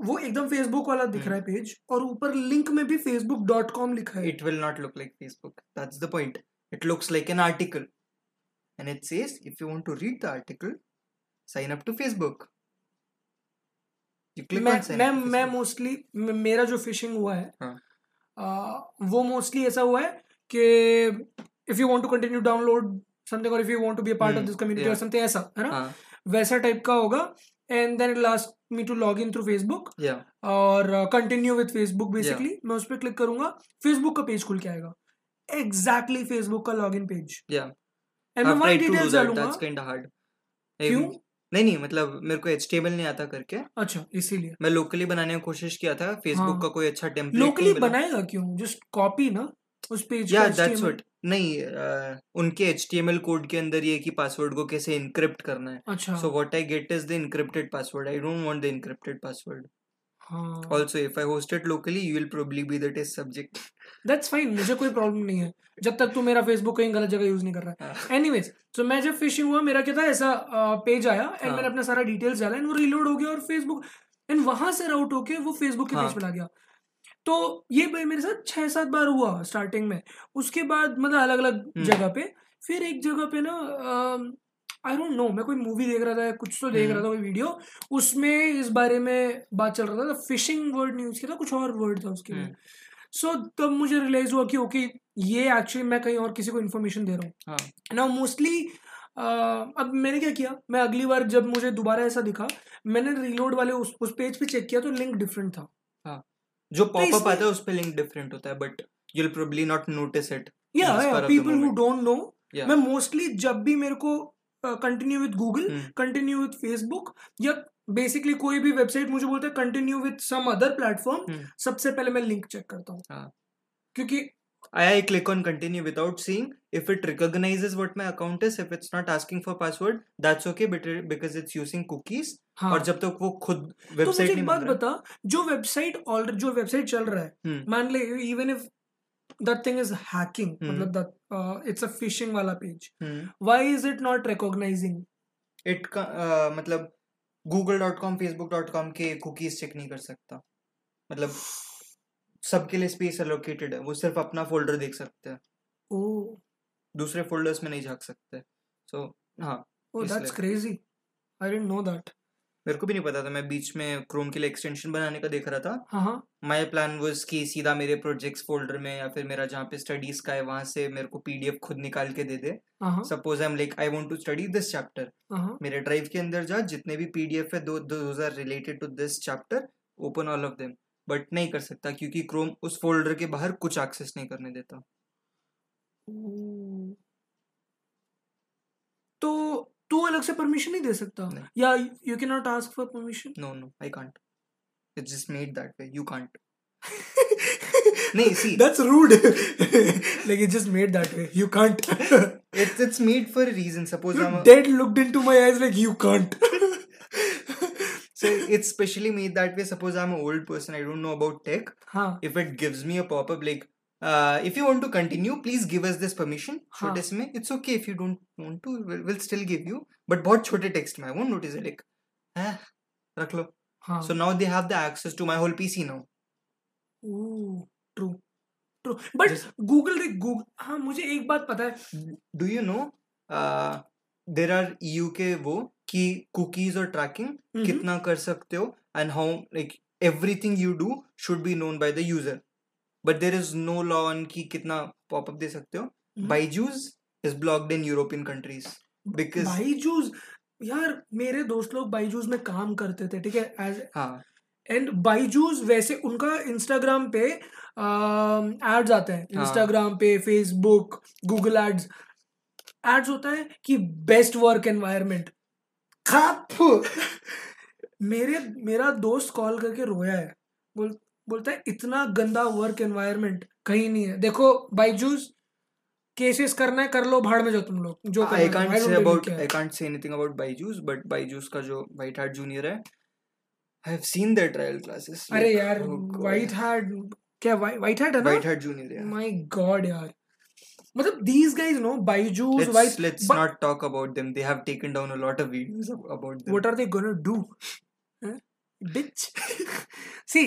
वो एकदम फेसबुक वाला दिख रहा है पेज और ऊपर लिंक में भी फेसबुक डॉट कॉम लिखा है not look like Facebook. That's the point. It looks like an article, and it says if you want to read the article, sign up to Facebook. You click मैं मैं मैं mostly मेरा जो fishing हुआ है हाँ. वो मोस्टली ऐसा हुआ है कि if you want to continue download something और if you want to be a part of hmm, this community और समथिंग ऐसा है ना हाँ. वैसा टाइप का होगा and then it last me to log in through Facebook और कंटिन्यू विद फेसबुक बेसिकली मैं उस पर क्लिक करूँगा फेसबुक का पेज खुल के आएगा। एग्जैक्टली फेसबुक का लॉग इन पेज एंड मैं वही डिटेल्स डालूँगा. क्यों? नहीं नहीं मतलब मेरे को HTML नहीं आता करके। अच्छा इसीलिए। मैं लोकली बनाने की कोशिश किया था। फेसबुक हाँ. का कोई अच्छा टेम्पलेट लोकली बनाएगा क्यों? जस्ट कॉपी ना। उस पेज या दैट्स व्हाट नहीं उनके HTML कोड के अंदर ये कि पासवर्ड को कैसे इनक्रिप्ट करना है। अच्छा। So what I get is the encrypted password. I don't want the encrypted password. हाँ। Also if I host it locally you will probably be the test subject. That's fine मुझे कोई problem नहीं है। जब तक तू मेरा फेसबुक कहीं गलत जगह यूज़ नहीं कर रहा है। एनीवेज तो मैं जब फिशिंग हुआ मेरा क्या था ऐसा पेज आया एंड हाँ. मैंने अपना सारा डिटेल्स डाला एंड वो रीलोड हो गया और फेसबुक एंड वहाँ से राउट होके वो फेसबुक के पेज हाँ. पे ला गया। तो ये भाई मेरे साथ छह सात बार हुआ स्टार्टिंग में उसके बाद मतलब अलग अलग हम्म. जगह पे फिर एक जगह पे ना आई डोंट नो मैं कोई मूवी देख रहा था कुछ तो देख हम्म. रहा था कोई वीडियो उसमें इस बारे में बात चल रहा था फिशिंग वर्ड नहीं यूज़ किया था कुछ और वर्ड था उसके लिए हम्म. सो तब मुझे रियलाइज़ हुआ कि ओके ये एक्चुअली मैं कहीं और किसी को इन्फॉर्मेशन दे रहा हूँ हाँ ना मोस्टली अब मैंने क्या किया मैं अगली बार जब मुझे दोबारा ऐसा दिखा मैंने रीलोड वाले उस उस पेज पे चेक किया तो लिंक डिफरेंट था जो तो पॉपअप आता है उस पे लिंक डिफरेंट होता है but you will probably not notice it या पीपल हु डोंट नो मैं मोस्टली जब भी मेरे को continue with Google continue with Facebook या बेसिकली कोई भी वेबसाइट मुझे बोलता है continue with some other platform. सबसे पहले मैं लिंक चेक करता हूँ हाँ। क्योंकि I, click on continue without seeing if it recognizes what my account is. If it's not asking for password, that's okay, but because it's using cookies. हाँ और जब तक तो वो खुद तो वेबसाइट मुझे नहीं बात बता जो वेबसाइट ऑलरेडी जो वेबसाइट चल रहा है हम्म, मान ले even if that thing is hacking hmm. मतलब दैट इट्स अ फिशिंग वाला page hmm, why is it not recognising it uh, मतलब google.com facebook.com के कुकीज चेक नहीं कर सकता मतलब सबके लिए स्पेस एलोकेटेड है वो सिर्फ़ अपना फोल्डर देख सकते हैं। ओ दूसरे फोल्डर्स में नहीं झाँक सकते। सो हाँ ओ that's. Crazy I didn't know that मेरे को भी नहीं पता था मैं बीच में क्रोम के लिए एक्सटेंशन बनाने का देख रहा था। हाँ हाँ। माय प्लान वाज कि सीधा मेरे प्रोजेक्ट्स फोल्डर में या फिर मेरा जहाँ पे स्टडीज़ का है वहाँ से मेरे को पीडीएफ खुद निकाल के दे दे। Suppose I am like I want to study this chapter मेरे ड्राइव के अंदर जा जितने भी पीडीएफ है दो those are related to this chapter open all of them but नहीं कर सकता क्योंकि क्रोम उस फोल्डर के बाहर कुछ एक्सेस नहीं करने देता। hmm. तो तू अलग से परमिशन नहीं दे सकता? या you can not ask for permission no no I can't it's just made that way you can't नहीं see that's rude like it just made that way you can't it's it's made for a reason suppose I am dead looked into my eyes like you can't so it's specially made that way suppose i'm an old person i don't know about tech हाँ if it gives me a pop-up like uh, if you want to continue please give us this permission हाँ. छोटे से में it's okay if you don't want to we'll, we'll still give you but बहुत छोटे text में I won't notice it like eh, रख लो हाँ so now they have the access to my whole PC now Ooh, true true but Just- Google देख Google हाँ मुझे एक बात पता है do you know uh, there are EU के वो कि कुकीज और ट्रैकिंग कितना कर सकते हो and how like everything you do should be known by the user but there is no law on की कितना पॉपअप दे सकते हो। Byju's is blocked in European countries because Byju's यार मेरे दोस्त लोग बाईजूज में काम करते थे ठीक है? एज हाँ। एंड बाईजूज वैसे उनका इंस्टाग्राम पे एड्स आते हैं। इंस्टाग्राम पे फेसबुक गूगल एड्स एड्स होता है कि बेस्ट वर्क एनवायरमेंट मेरे मेरा दोस्त कॉल करके रोया है। बोल बोलता है इतना गंदा वर्क एनवायरनमेंट कहीं नहीं है। देखो बाइजूस केसेस करना है कर लो भाड़ में जाओ तुम लोग। जो अबाउट आई बट बाइजूस का जो वाइट हार्ट जूनियर है I have seen their trial classes अरे यार वाइट हार्ट क्या वाइट हार्ट है ना? White hat junior my god यार। मतलब these guys no Byju's let's वाइट let's but- not talk about them they have taken down a lot of videos about them what are they gonna do huh? bitch see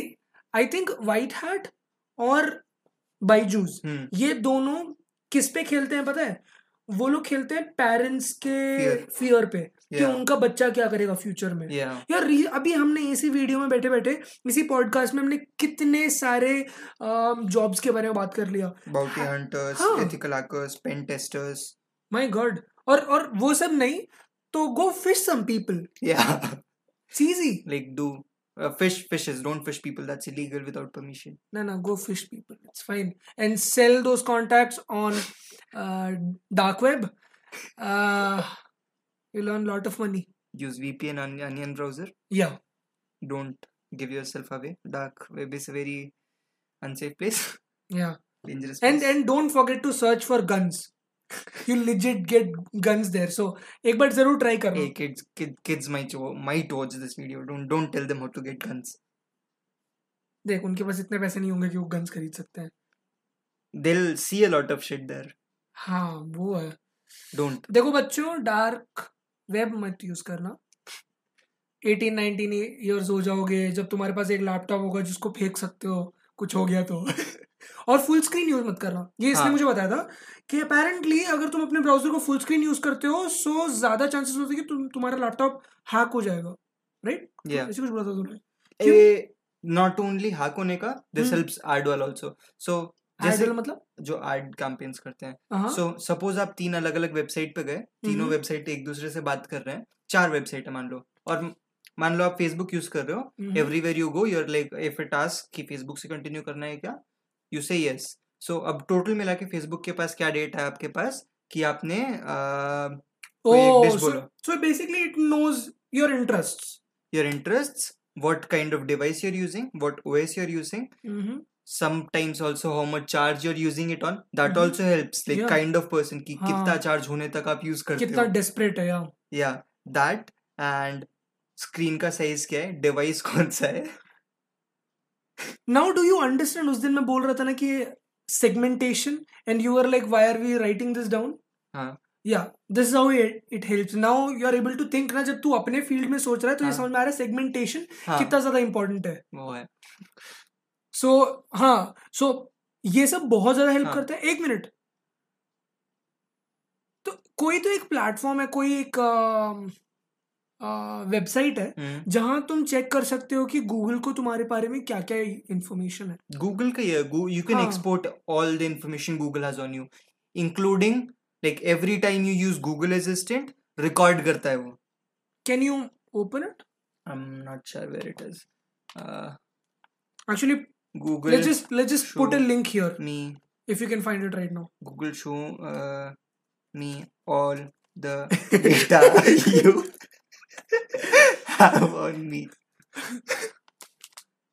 i think white hat और Byju's hmm. ये दोनों किस पे खेलते हैं पता है वो लोग खेलते हैं पेरेंट्स के फियर पे कि उनका बच्चा क्या करेगा फ्यूचर में। Yeah. यार अभी हमने इसी वीडियो में बैठे बैठे इसी पॉडकास्ट में हमने कितने सारे जॉब्स के बारे में बात कर लिया। Bounty hunters ethical hackers pen testers my god और और वो सब नहीं तो go fish some people CG like do fish fishes don't fish people that's illegal without permission ना ना go fish people it's fine and sell those contacts on dark web you'll earn lot of money use vpn on onion browser yeah don't give yourself away dark web is a very unsafe place yeah dangerous place. and and don't forget to search for guns you legit get guns there so एक बार ज़रूर try करना hey kids kid, kids might might watch this video don't don't tell them how to get guns देख उनके पास इतने पैसे नहीं होंगे कि वो गन्स खरीद सकते हैं they'll see a lot of shit there हाँ वो है don't देखो बच्चों डार्क वेब मत यूज़ करना। 18 19 इयर्स हो जाओगे जब तुम्हारे पास एक लैपटॉप होगा जिसको फेंक सकते हो कुछ हो गया तो। और फुल स्क्रीन यूज़ मत करना। ये इसने हाँ। मुझे बताया था कि अपेरेंटली अगर तुम अपने ब्राउज़र को फुल स्क्रीन यूज़ करते हो सो ज़्यादा चांसेस होते हैं कि तुम तुम्हारा लैपटॉप हैक हो जाएगा। Right yeah. ऐसे कुछ बोला था तुमने not only hack होने का helps add well also so जैसे आइडल मतलब जो एड कैंपेन्स करते हैं हाँ सो सपोज़ आप तीन अलग अलग वेबसाइट पे गए तीनों हम्म। वेबसाइट एक दूसरे से बात कर रहे हैं चार वेबसाइट है मान लो और मान लो आप फेसबुक यूज़ कर रहे हो हम्म। Everywhere you go your like if it task कि फेसबुक से कंटिन्यू करना है क्या यू से यस सो अब टोटल मिला के फेसबुक के पास क्या डेटा है आपके पास कि आपने so, so basically it knows your interests. your interests what kind of device you're using what os you're using Mm-hmm. Sometimes also how much charge you're using it on that Mhm. also helps like Yeah. kind of person कि हाँ. कितना charge होने तक आप use करते कितना हो desperate है यार या दैट एंड स्क्रीन का साइज़ क्या है डिवाइस कौन सा है now do you understand उस दिन मैं बोल रहा था ना कि segmentation and you were like why are we writing this down हाँ yeah this is how it, it helps now you are able to think ना जब तू अपने फ़ील्ड में सोच रहा है तो ये हाँ. समझ में आ रहा है segmentation हाँ कितना ज़्यादा important है वो है सो हाँ सो ये सब बहुत ज़्यादा हेल्प हाँ. करता है। एक मिनट तो कोई तो एक प्लेटफॉर्म है कोई एक वेबसाइट है हम्म। जहाँ तुम चेक कर सकते हो कि गूगल को तुम्हारे बारे में क्या क्या इंफॉर्मेशन है। गूगल का ये you can. Export all the information Google has on you including like every time you use Google assistant record करता है वो। Can you open it I am not sure where it is actually Google. Let's just let's just put a link here. Me. If you can find it right now. Google show uh, me all the data you have on me.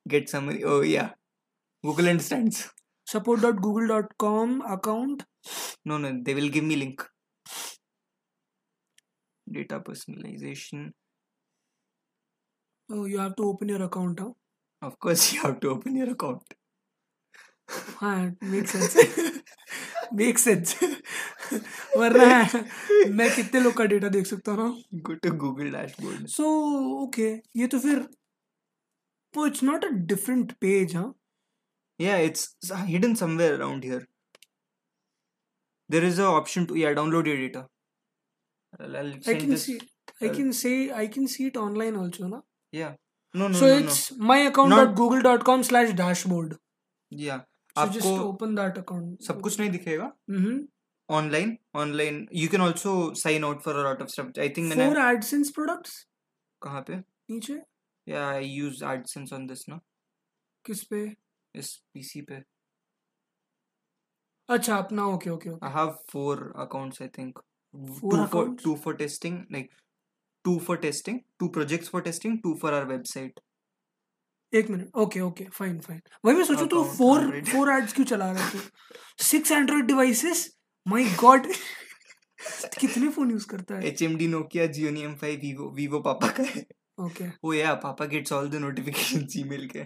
Get summary. Oh yeah. Google understands. Support.google.com account. No no, they will give me link. Data personalization. Oh, you have to open your account now. Huh? of course you have to open your account. मैं कितने लोग का data देख सकता हूँ Google dashboard so okay ये तो फिर it's not a different page हाँ? या it's hidden somewhere around here there is option to या download your data I can see I can see it online also ना या No, no, so no, it's no. it's myaccount.google.com slash dashboard Yeah. so आपको just open that account सब कुछ नहीं दिखेगा mm-hmm. Online online you can also sign out for lot of stuff I think मैंने for AdSense products कहाँ पे नीचे या I use AdSense on this ना किस पे इस पीसी पे अच्छा अपना okay okay I have four accounts I think Four two for accounts? two for testing like two for testing two projects for testing two for our website एक minute okay okay fine fine वही मैं सोचू तू four. Four ads क्यों चला रहा है तू six Android devices my god कितने फ़ोन यूज़ करता है HMD Nokia Xiaomi M5 Vivo Vivo पापा का है ओके oh yeah पापा gets all the notifications Gmail के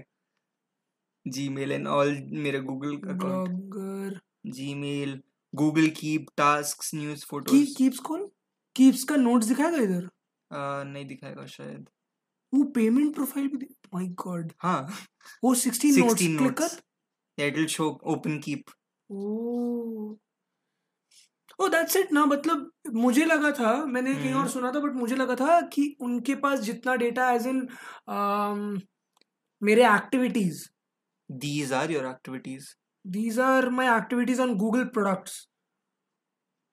Gmail and all मेरे Google account Blogger Gmail Google Keep tasks news की photos कीप्स कौन कीप्स का नोट्स दिखाएगा इधर नहीं दिखाएगा शायद। वो पेमेंट प्रोफ़ाइल भी माय गॉड हाँ। वो 16 notes click yeah it will show open keep oh oh that's it ना मतलब मुझे लगा था मैंने कहीं और हम्म। सुना था बट मुझे लगा था कि उनके पास जितना डेटा एज इन मेरे activities these are your activities these are my activities on Google products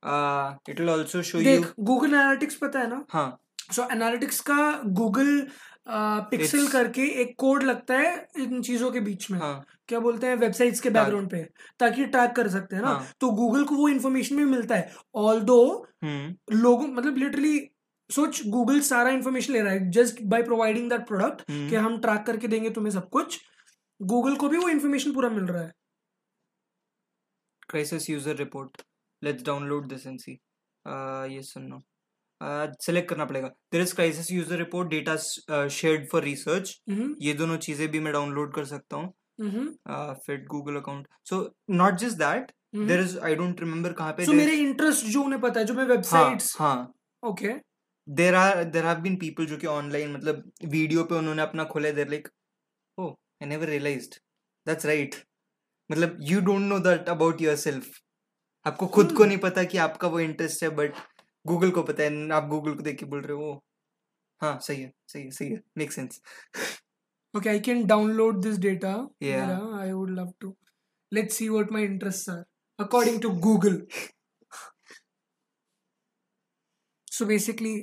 uh it will also show you देख गूगल एनालिटिक्स पता है ना? हाँ। सो एनालिटिक्स का गूगल पिक्सल It's- करके एक कोड लगता है इन चीज़ों के बीच में। हाँ। क्या बोलते हैं? वेबसाइट्स के बैकग्राउंड पे। ताकि ट्रैक कर सकते हैं ना। हाँ। तो गूगल को वो इन्फॉर्मेशन भी मिलता है। ऑल दो हम्म। लोगों मतलब लिटरली सोच गूगल सारा इन्फॉर्मेशन ले रहा है। Just by providing that product कि हम ट्रैक करके देंगे तुम्हें सब कुछ गूगल को भी वो इन्फॉर्मेशन पूरा मिल रहा है। Crisis user report let's download this and see uh yes or uh करना पड़ेगा। There is crisis user report data for research. हम्म ये दोनों चीज़ें भी मैं डाउनलोड कर सकता हूँ। Fit Google account so not just that there is i don't remember कहाँ पे सो मेरे इंटरेस्ट जो उन्हें पता है जो मैं हाँ वेबसाइट्स हाँ। Okay there are there have been people जो कि ऑनलाइन मतलब वीडियो पे उन्होंने अपना खोला there like oh I never realised that's right मतलब you don't know that about yourself आपको खुद को Hmm. नहीं पता कि आपका वो इंटरेस्ट है बट गूगल को पता है आप गूगल को देख के बोल रहे हो हाँ सही है सही है सही है make sense okay I can download this data I would love to let's see what my interest are according to Google so basically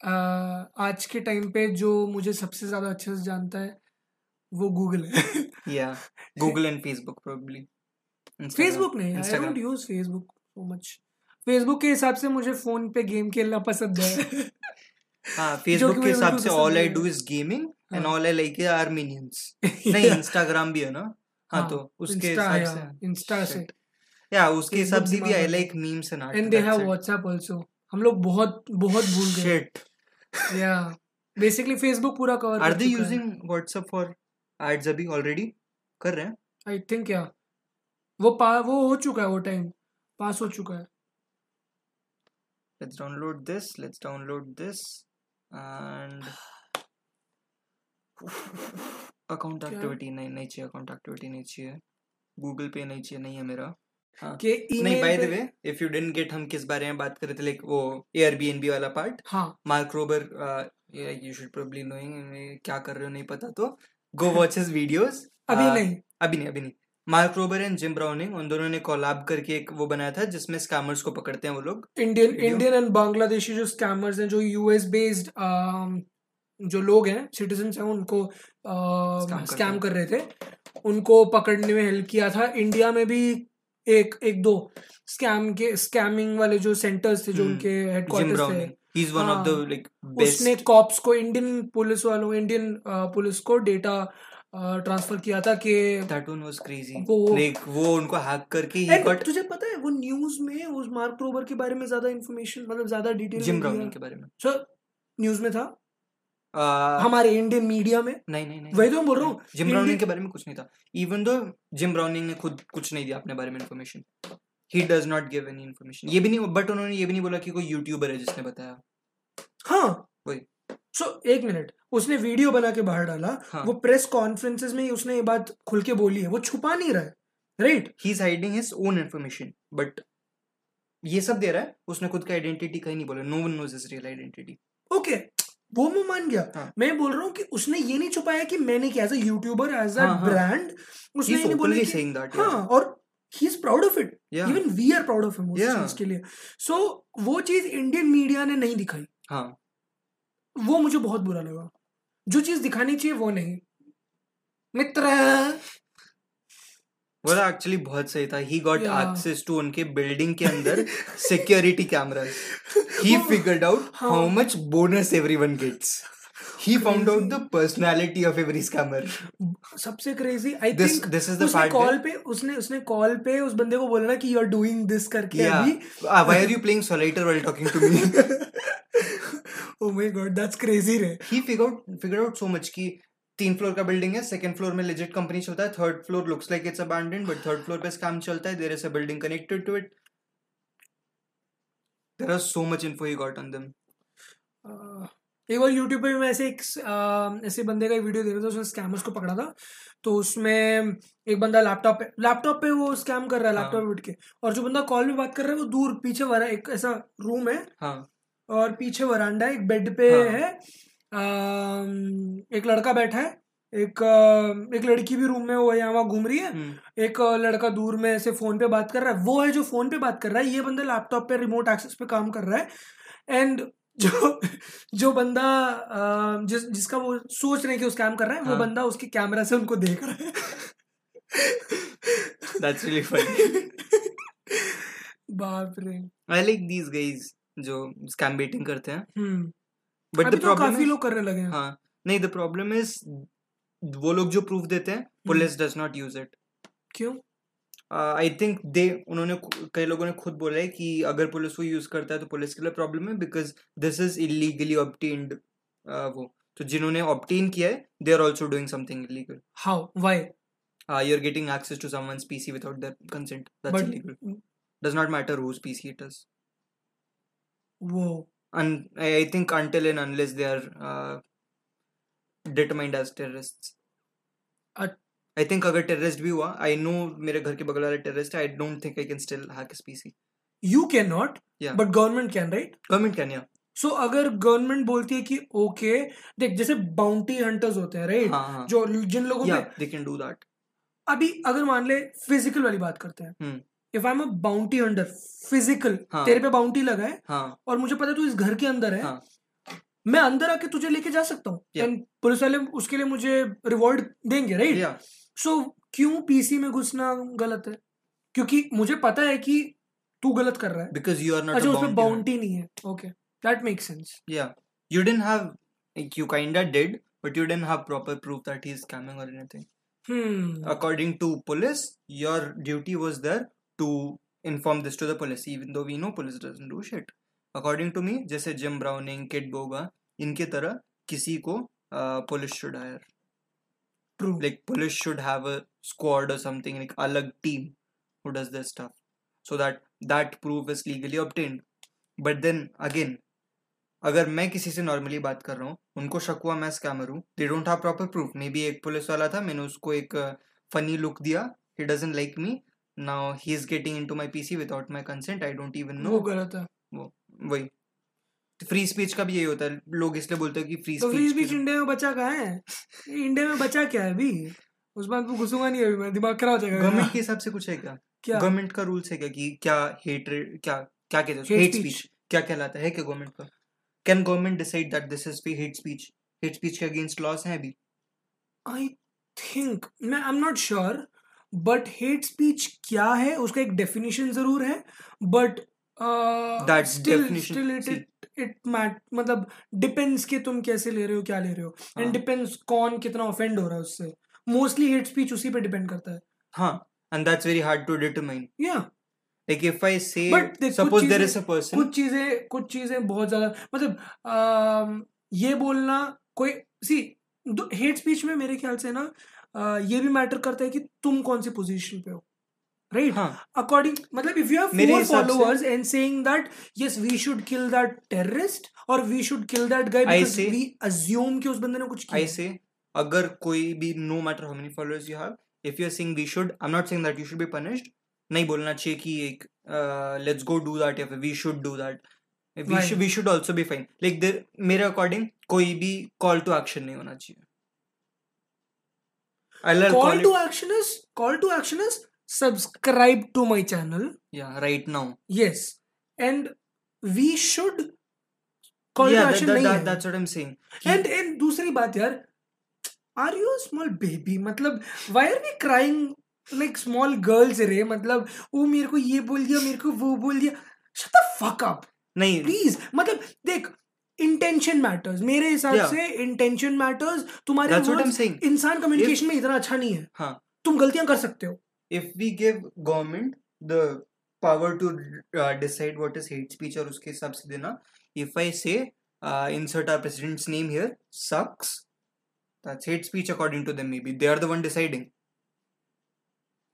आज के टाइम पे जो मुझे सबसे ज़्यादा अच्छे से जानता है वो गूगल है। या Google and Facebook probably Facebook नहीं I don't use Facebook so much Facebook के हिसाब से मुझे फ़ोन पे गेम खेलना पसंद है। हाँ फेसबुक के हिसाब से all I do is gaming and हाँ। All I like are minions नहीं इंस्टाग्राम भी है ना? हाँ हाँ तो उसके हिसाब से। इंस्टा से। या उसके हिसाब से भी I like memes and and they have WhatsApp also हम लोग बहुत बहुत भूल गए। शिट या बेसिकली फेसबुक पूरा cover are they using WhatsApp for ads अभी ऑलरेडी कर रहे हैं? आई थिंक या वो पा वो हो चुका है वो टाइम पास हो चुका है। Let's download this let's download this and account activity नहीं नहीं चाहिए अकाउंट एक्टिविटी नहीं चाहिए। गूगल पे नहीं चाहिए नहीं है मेरा। हाँ। कि नहीं by the way if you didn't get हम किस बारे में बात कर रहे थे लाइक वो एयरबीएनबी वाला पार्ट हाँ। Mark Rober you should probably knowing क्या कर रहे हो नहीं पता तो गो वॉच हिज वीडियोस अभी नहीं। अभी नहीं अभी नहीं। Mark Rober and Jim Browning उन दोनों ने कोलैब करके एक वो बनाया था जिसमें स्कैमर्स को पकड़ते हैं वो लोग। इंडियन इंडियन एंड बांग्लादेशी जो स्कैमर्स हैं जो यूएस बेस्ड जो लोग हैं सिटीजन हैं उनको स्कैम हैं। कर रहे थे। उनको पकड़ने में हेल्प किया था। इंडिया में भी एक एक दो स्कैम के स्कैमिंग वाले जो सेंटर्स थे जो हम्म। उनके जिम हेडक्वार्टर्स थे। He is one of the like उसने कॉप्स को इंडियन पुलिस वालों इंडियन पुलिस को डेटा ट्रांसफ़र किया था कि दैट वन वाज क्रेजी वो लाइक वो उनको हैक करके ही गॉट तुझे पता है वो न्यूज़ में उस मार्क रोबर के बारे में ज़्यादा इन्फॉर्मेशन मतलब ज़्यादा डिटेल जिम ब्राउनिंग के बारे में। सर न्यूज़ में था? आ, हमारे इंडियन मीडिया में? नहीं नहीं नहीं। वही तो मैं बोल रहा हूँ। जिम ब्राउनिंग के बारे में कुछ नहीं था। इवन दो जिम ब्राउनिंग ने खुद कुछ नहीं दिया अपने बारे में information he does not give any information ये भी नहीं बट उन्होंने ये भी नहीं बोला कि कोई यूट्यूबर है जिसने बताया। हाँ। सो एक मिनट उसने वीडियो बना के बाहर डाला। हाँ। वो प्रेस कॉन्फ्रेंसेस में उसने ये बात खुल के बोली है। वो छुपा नहीं रहा है right he is hiding his own information but ये सब दे रहा है। उसने खुद का आइडेंटिटी कहीं नहीं बोला। No one knows his real identity okay वो मैं मान गया। हाँ। मैं बोल रहा हूँ कि उसने ये नहीं छुपाया कि मैंने क्या as a YouTuber as a brand उसने ये नहीं बोला कि या हाँ और he is proud of it even we are proud of him उस चीज़ के लिए। सो वो चीज़ इंडियन मीडिया ने नहीं दिखाई। हाँ। वो मुझे बहुत बुरा लगा जो चीज़ दिखानी चाहिए वो नहीं मित्र वो एक्चुअली बहुत सही था ही गॉट एक्सेस टू उनके बिल्डिंग के अंदर सिक्योरिटी कैमरास he वो figured out how हाँ much bonus everyone gets he found out the personality of every scammer सबसे crazy I this think this is the उसने कॉल पे उसने उसने कॉल पे उस बंदे को बोला ना कि यू आर डूइंग दिस करके yeah अभी uh, why are you playing solitaire while talking to me oh my god that's crazy रे। He figured figured out so much कि तीन फ्लोर का बिल्डिंग है सेकंड फ्लोर में लेजिट कंपनी चलता है third floor looks like it's abandoned but third floor पे scam चलता है there is a building connected to it there are so much info he got on them एक बार YouTube पे मैं ऐसे एक ऐसे बंदे का एक वीडियो देख रहा था उसने स्कैमर्स को पकड़ा था तो उसमें एक बंदा लैपटॉप पे लैपटॉप पे वो स्कैम कर रहा है लैपटॉप हाँ। पे बैठ के और जो बंदा कॉल में बात कर रहा है वो दूर पीछे वरा एक ऐसा रूम है। हाँ। और पीछे वरांडा एक बेड पे हाँ। है। अम, एक लड़का बैठा है। एक एक लड़की भी रूम में वो यहाँ वहाँ घूम रही है। हम्म। एक लड़का दूर में ऐसे फ़ोन पे बात कर रहा है। वो है जो फ़ोन पे बात कर रहा है। ये बंदा लैपटॉप पे रिमोट एक्सेस पे काम कर रहा है। एंड जो जो बंदा जिस जिसका वो सोच रहे हैं कि वो स्कैम कर रहा है हाँ. वो बंदा उसके कैमरा से उनको देख रहा है। That's really funny. बाप रे। I like these guys. जो स्कैम बेटिंग करते हैं। बट द प्रॉब्लम काफ़ी लोग करने लगे हैं। हाँ नहीं द प्रॉब्लम इज़ वो लोग जो प्रूफ देते हैं police does not use it क्यों? आई थिंक दे उन्होंने कई लोगों ने खुद बोला है कि अगर पुलिस वो यूज़ करता है तो पुलिस के लिए प्रॉब्लम है because this is illegally obtained वो। तो जिन्होंने ऑब्टेन किया है they are also doing something illegal how why you are getting access to PC without their consent that's but illegal does not matter whose PC it is वो and I I think until and unless they are uh, determined as terrorists. I think अगर terrorist भी हुआ I know मेरे घर के बगल वाला terrorist है I don't think I can still hack his PC. You can not Yeah. But government can right Government can yeah. So अगर गवर्नमेंट बोलती है कि ओके देख जैसे बाउंटी हंटर्स होते हैं राइट हाँ हाँ जो जिन लोगों yeah पे they can do that. अभी अगर मान ले फ़िज़िकल वाली बात करते हैं हम्म। If I am a bounty hunter physical हाँ। तेरे पे बाउंटी लगा है हाँ। और मुझे पता है तू इस घर के अंदर है। हाँ। मैं अंदर आके तुझे लेके जा सकता हूँ। Yeah. पुलिस वाले उसके लिए मुझे रिवॉर्ड देंगे राइट या सो क्यों पीसी में घुसना गलत है? क्योंकि मुझे पता है कि तू गलत कर रहा है। बिकॉज़ यू आर नॉट अच्छा उसमें बाउंटी नहीं है। Okay that make sense Yeah, you didn't have like you kinda did, but you didn't have proper proof that he's scamming or anything. Hmm According to police, your duty was there to inform this to the police, even though we know police doesn't do shit. According to me, जैसे Jim Browning Kitboga इनके तरह किसी को police should hire true like police should have a squad or something like alag team who does this stuff so that that proof is legally obtained but then again अगर मैं किसी से normally बात कर रहा हूँ उनको शक हुआ मैं स्कैमर हूँ they don't have proper proof maybe एक पुलिस वाला था मैंने उसको एक फनी लुक दिया he doesn't like me now he is getting into my PC without my consent I don't even वो गलत है। वो वही। फ्री स्पीच का भी यही होता है। लोग इसलिए बोलते हैं कि फ्री तो फ्री स्पीच स्पीच इंडिया में बचा कहाँ है? इंडिया में बचा क्या है अभी? उस बात को घुसूँगा नहीं अभी मैं। दिमाग खराब हो जाएगा गवर्नमेंट के हिसाब से कुछ है क्या? क्या? गवर्नमेंट का रूल्स है क्या कि क्या हेट क्या क्या कहते हैं हेट स्पीच क्या कहलाता है क्या गवर्नमेंट का? Can government decide that this is hate speech hate speech के अगेंस्ट लॉस हैं अभी? आई थिंक मैं I am not sure but hate speech क्या है? उसका एक डेफिनेशन ज़रूर है but still still it it it mat मतलब डिपेंड्स कि तुम कैसे ले रहे हो क्या ले रहे हो। एंड हाँ। डिपेंड्स कौन कितना ऑफेंड हो रहा है उससे। मोस्टली हेट स्पीच उसी पे डिपेंड करता है। हाँ and that's very hard to determine या like if I say suppose there is a person कुछ चीज़ें कुछ चीज़ें बहुत ज़्यादा मतलब ये बोलना कोई सी हेट स्पीच में मेरे ख्याल से ना ये भी मैटर करता है कि तुम कौन सी पोजीशन पे हो राइट हाँ। अकॉर्डिंग मतलब if you have four followers and saying that yes we should kill that terrorist और we should kill that guy because we assume कि उस बंदे ने कुछ किया। आई से अगर कोई भी no matter how many followers you have if you are saying we should I am not saying that you should be punished नहीं बोलना चाहिए कि एक लेट्स गो डू दैट या फिर we should do that we should we should also be fine like there मेरे according कोई भी कॉल टू एक्शन नहीं होना चाहिए। I'll call call to it action is call to action is subscribe to my channel yeah right now yes and we should call yeah to action that, नहीं that, that's what I'm saying and and दूसरी बात यार are you small baby मतलब why are we crying like small girls रे मतलब वो मेरे को ये बोल दिया मेरे को वो बोल दिया shut the fuck up नहीं प्लीज़ मतलब देख इंटेंशन मैटर्स मेरे हिसाब Yeah. से इंटेंशन मैटर्स तुम्हारे इंसान कम्युनिकेशन में इतना अच्छा नहीं है हाँ तुम गलतियाँ कर सकते हो if we give government the power to uh, decide what is hate speech और उसके हिसाब से देना if I say uh, insert our president's name here sucks that's hate speech according to them maybe they are the one deciding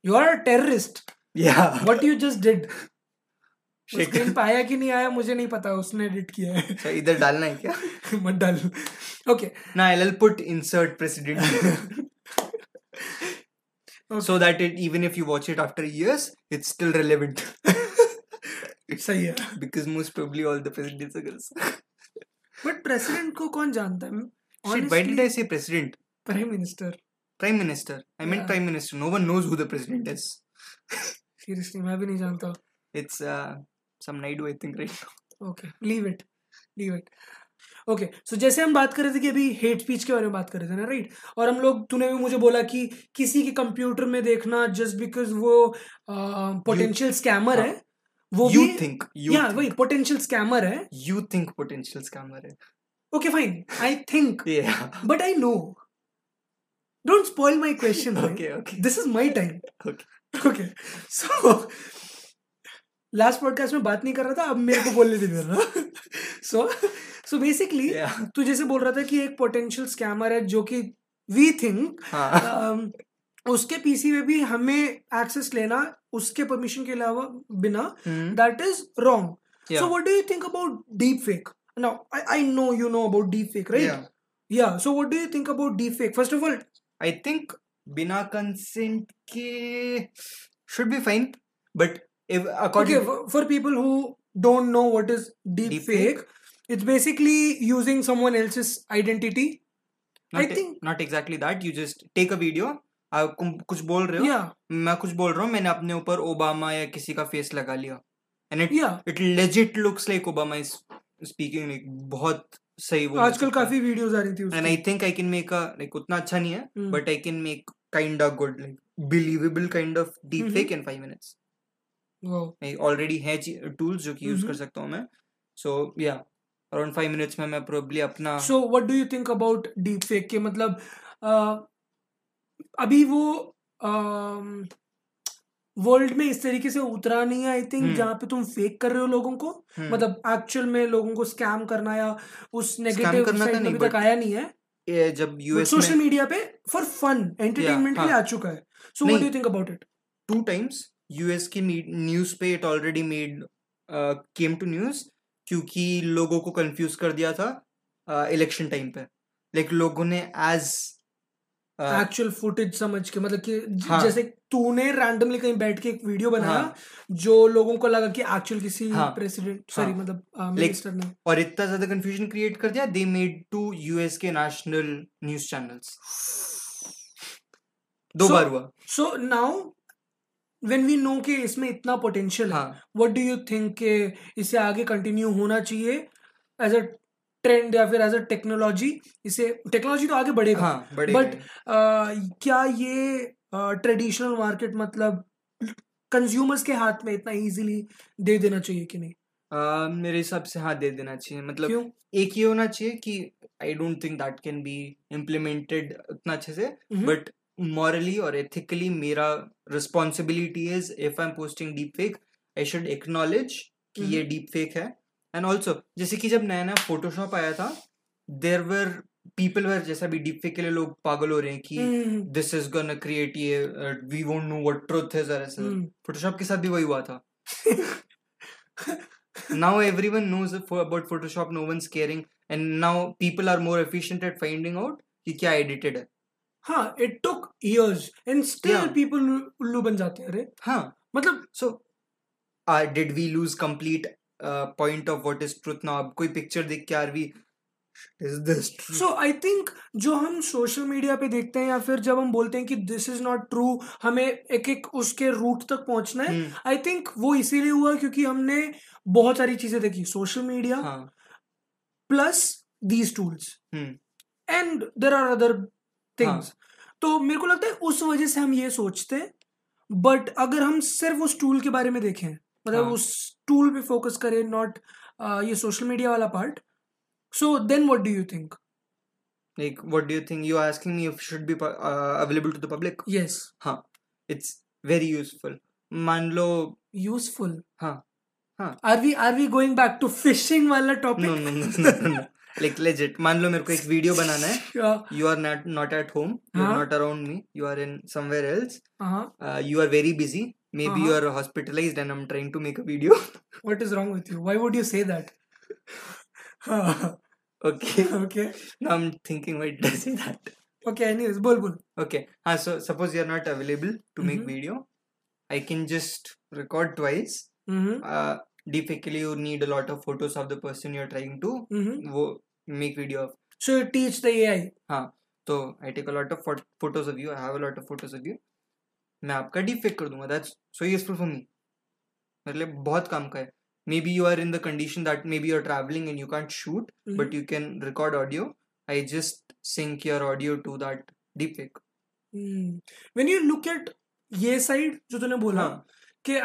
you are a terrorist yeah what you just did आया कि नहीं आया मुझे नहीं पता उसने edit किया है। अच्छा इधर डालना है क्या? मत डाल। ओके ना I will put insert president so that it even if you watch it after years it's still relevant सही है। Because most probably all the presidents are girls but president को कौन जानता है? Honestly why did I say president prime minister prime minister I mean prime minister no one knows who the president is seriously मैं भी नहीं जानता। It's some Naidu, I think, right now. Okay leave it leave it okay so जैसे हम बात कर रहे थे कि अभी हेट स्पीच के बारे में बात कर रहे थे ना राइट और हम लोग तूने भी मुझे बोला कि किसी के कंप्यूटर में देखना जस्ट बिकॉज़ वो पोटेंशियल uh, स्कैमर हाँ. है वो think, you या वही पोटेंशियल स्कैमर है you think potential scammer है. Okay fine I think but I no don't spoil my question Okay, okay. This is my time Okay. Okay so last podcast में बात नहीं कर रहा था अब मेरे को बोलने दे रहा सो सो बेसिकली तू जैसे बोल रहा था कि एक पोटेंशियल स्कैमर है जो कि वी थिंक हाँ. उसके पीसी में भी हमें एक्सेस लेना उसके परमिशन के अलावा बिना. That is wrong so what do you think about deep fake now I know you know about deep fake right Yeah. या so what do you think about deep fake first of all I think बिना consent के should be fine but if according okay for, for people who don't know what is deep, Deep fake, fake, it's basically using someone else's identity. Not, I think- not exactly that. You just take a video, आप कुम- कुछ बोल रहे हो? या मैं कुछ बोल रहा हूँ मैंने अपने ऊपर ओबामा या किसी का फेस लगा लिया। And it it legit looks like Obama is speaking like बहुत सही वो आजकल काफ़ी वीडियोस आ रही थी and I think I can make a like उतना अच्छा नहीं है but I can make kind of good like believable kind of deep. Fake in five minutes wow. Already है टूल्स जो कि यूज़ कर। सकता हूँ मैं। सो या अराउंड फाइव मिनट्स में मैं प्रोबली अपना so what do you think about deep fake के? मतलब अ, अभी वो वर्ल्ड में इस तरीके से उतरा नहीं है आई थिंक हम्म। जहाँ पे तुम फेक कर रहे हो लोगों को। हम्म, मतलब एक्चुअल में लोगों को स्कैम करना या उस नेगेटिव करना साइड अभी तक आया नहीं है। ये जब यूएस सोशल मीडिया पे फॉर फन एंटरटेनमेंट के लिए हाँ। आ चुका है। So what do you think about it two times US की न्यूज़ पे it already made came to news क्योंकि लोगों को कंफ्यूज कर दिया था इलेक्शन uh, टाइम पे लाइक लोगों ने एज एक्चुअल फुटेज समझ के मतलब कि हाँ। जैसे तूने रैंडमली कहीं बैठ के एक वीडियो बनाया हाँ। जो लोगों को लगा कि एक्चुअल किसी हाँ। प्रेसिडेंट सॉरी हाँ। मतलब मिनिस्टर ने और इतना ज़्यादा कंफ्यूजन क्रिएट कर दिया दे मेड टू यूएस के नेशनल न्यूज़ चैनल्स दो So- बार हुआ so now when we know कि इसमें इतना पोटेंशियल है व्हाट डू यू थिंक कि इसे आगे कंटिन्यू होना चाहिए एज अ ट्रेंड या फिर एज अ टेक्नोलॉजी इसे टेक्नोलॉजी तो आगे बढ़ेगा। हाँ But- क्या ये ट्रेडिशनल uh, मार्केट मतलब कंज्यूमर्स के हाथ में इतना इजीली दे देना चाहिए कि नहीं? आ, मेरे हिसाब से हाँ दे देना चाहिए। मतलब क्यों? एक ये होना चाहिए कि I don't think that can be implemented उतना अच्छे से हम्म, बट मॉरली और एथिकली मेरा responsibility is if I am posting deep fake I should acknowledge कि ये हम्म। डीप फेक है। एंड ऑल्सो जैसे कि जब नया नया फोटोशॉप आया था देर वर पीपल वर जैसा भी डीप फेक के लिए लोग पागल हो रहे हैं कि hmm, this is gonna create ये we won't know what truth is और ऐसा। हम्म, फोटोशॉप के साथ भी वही हुआ था। Now everyone knows about photoshop no one's caring and now people are more efficient at finding out कि क्या edited है। हाँ it took years and still people उल्लू बन जाते हैं अरे। हाँ। मतलब uh, did we lose complete uh, point of what is truth? अब कोई picture देख के is this so I think जो हम सोशल मीडिया पे देखते हैं या फिर जब हम बोलते हैं कि दिस इज़ नॉट ट्रू हमें एक एक उसके रूट तक पहुँचना है हम्म, आई थिंक वो इसीलिए हुआ क्योंकि हमने बहुत सारी चीज़ें देखी social media plus these tools hmm. And there are other things तो मेरे को लगता है उस वजह से हम ये सोचते हैं बट अगर हम सिर्फ़ उस टूल के बारे में देखें मतलब हाँ। उस टूल पे फोकस करें नॉट ये सोशल मीडिया वाला part so then what do you think like what do you think? You are asking me if it should be pu- uh, available to the public? Yes हाँ it's very useful. मान लो useful हाँ हाँ। Are we are we going back to phishing वाला no topic no no no no, no. like legit मान लो मेरे को एक वीडियो बनाना है you are not not at home you're हाँ. not around me you are in somewhere else हाँ uh, you are very busy maybe Uh-huh. you are hospitalized and i'm trying to make a video what is wrong with you why would you say that okay okay now i'm thinking why did i say that okay anyways बोल बोल okay uh, so suppose you're not available to make Mhm. video i can just record twice hmm uh, defactly you need a lot of photos of the person you're trying to hmm wo make video of. So teach the AI हाँ तो I take a lot of photos of you I have a lot of photos of you मैं आपका deep fake कर दूँगा that's so useful for me मेरे लिए बहुत काम का है. Or in the condition that maybe you are traveling and you can't shoot Mm-hmm. But you can record audio I just sync your audio to that deep fake when you look at ये side जो तूने बोला हाँ। कि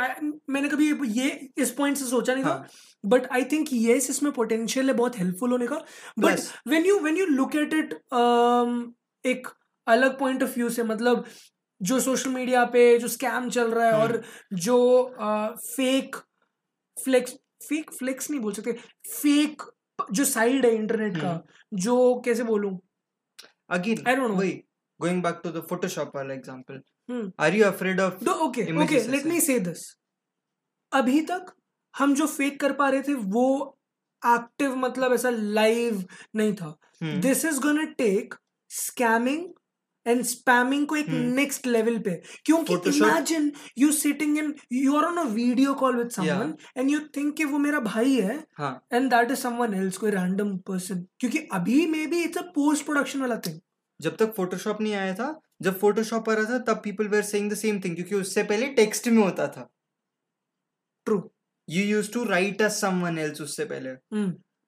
मैंने कभी ये इस पॉइंट से सोचा नहीं था हाँ बट आई थिंक ये इसमें पोटेंशियल है बहुत हेल्पफुल होने का but when you when you look at it एक अलग पॉइंट ऑफ़ व्यू से मतलब जो सोशल मीडिया पे जो स्कैम चल रहा है हम्म। और जो फेक फ्लेक्स फेक फ्लेक्स नहीं बोल सकते फेक जो साइड है इंटरनेट का जो कैसे बोलूँ अगेन don't know. वही going back to the Photoshop वाला example hmm. Are you afraid of okay okay let me say this अभी तक हम जो फेक कर पा रहे थे वो एक्टिव मतलब ऐसा लाइव नहीं था। This is gonna take scamming and spamming को एक Hmm. नेक्स्ट लेवल पे। क्योंकि imagine you sitting in you are on a video call with someone and you think कि वो मेरा भाई हाँ and that is someone else कोई रैंडम पर्सन क्योंकि अभी maybe it's a post production वाला थिंग जब तक फोटोशॉप नहीं आया था जब फोटोशॉप आ रहा था तब people were saying the same thing क्योंकि उससे पहले टेक्स्ट में होता था। True you use to write us someone else उससे पहले।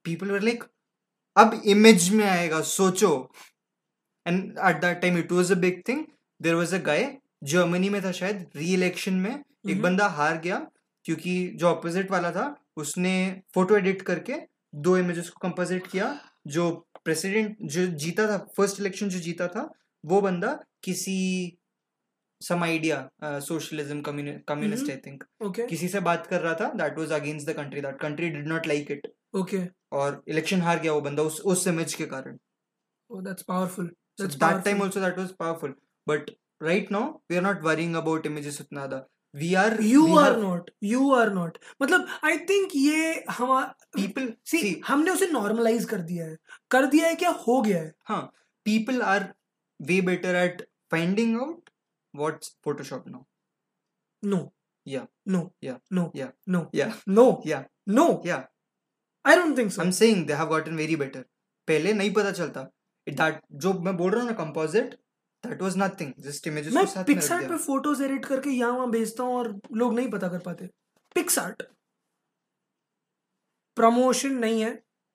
पीपल वर लाइक अब इमेज में आएगा सोचो। And at that time it was a big thing there was a guy Germany में था शायद री इलेक्शन में। mm-hmm. एक हम्म। बंदा हार गया क्योंकि जो अपोजिट वाला था उसने फ़ोटो एडिट करके दो इमेजेस को कंपोजिट किया। जो प्रेसिडेंट जो जीता था फ़र्स्ट इलेक्शन जो जीता था वो बंदा किसी some idea socialism communist I think किसी से बात कर रहा था that was against the country that country did not like it okay और इलेक्शन हार गया वो बंदा उस उस इमेज के कारण. ओह that's powerful that time also that was powerful but right now we are not worrying about images उतना the we are you are not you are not मतलब आई थिंक ये हमारा पीपल सी हमने उसे normalise कर दिया है. कर दिया है क्या? हो गया है. हाँ people are way better at finding out what's Photoshop now. No Yeah. No Yeah. No Yeah. No Yeah. No Yeah. No Yeah. I don't think so I'm saying they have gotten very better. पहले नहीं पता चलता. That जो मैं बोल रहा हूँ ना composite that was nothing. Just images मैं को साथ पिक्सार्ट पे फ़ोटोज़ एडिट करके यहाँ वहाँ भेजता हूँ और लोग नहीं पता कर पाते. पिक्सार्ट प्रमोशन नहीं है.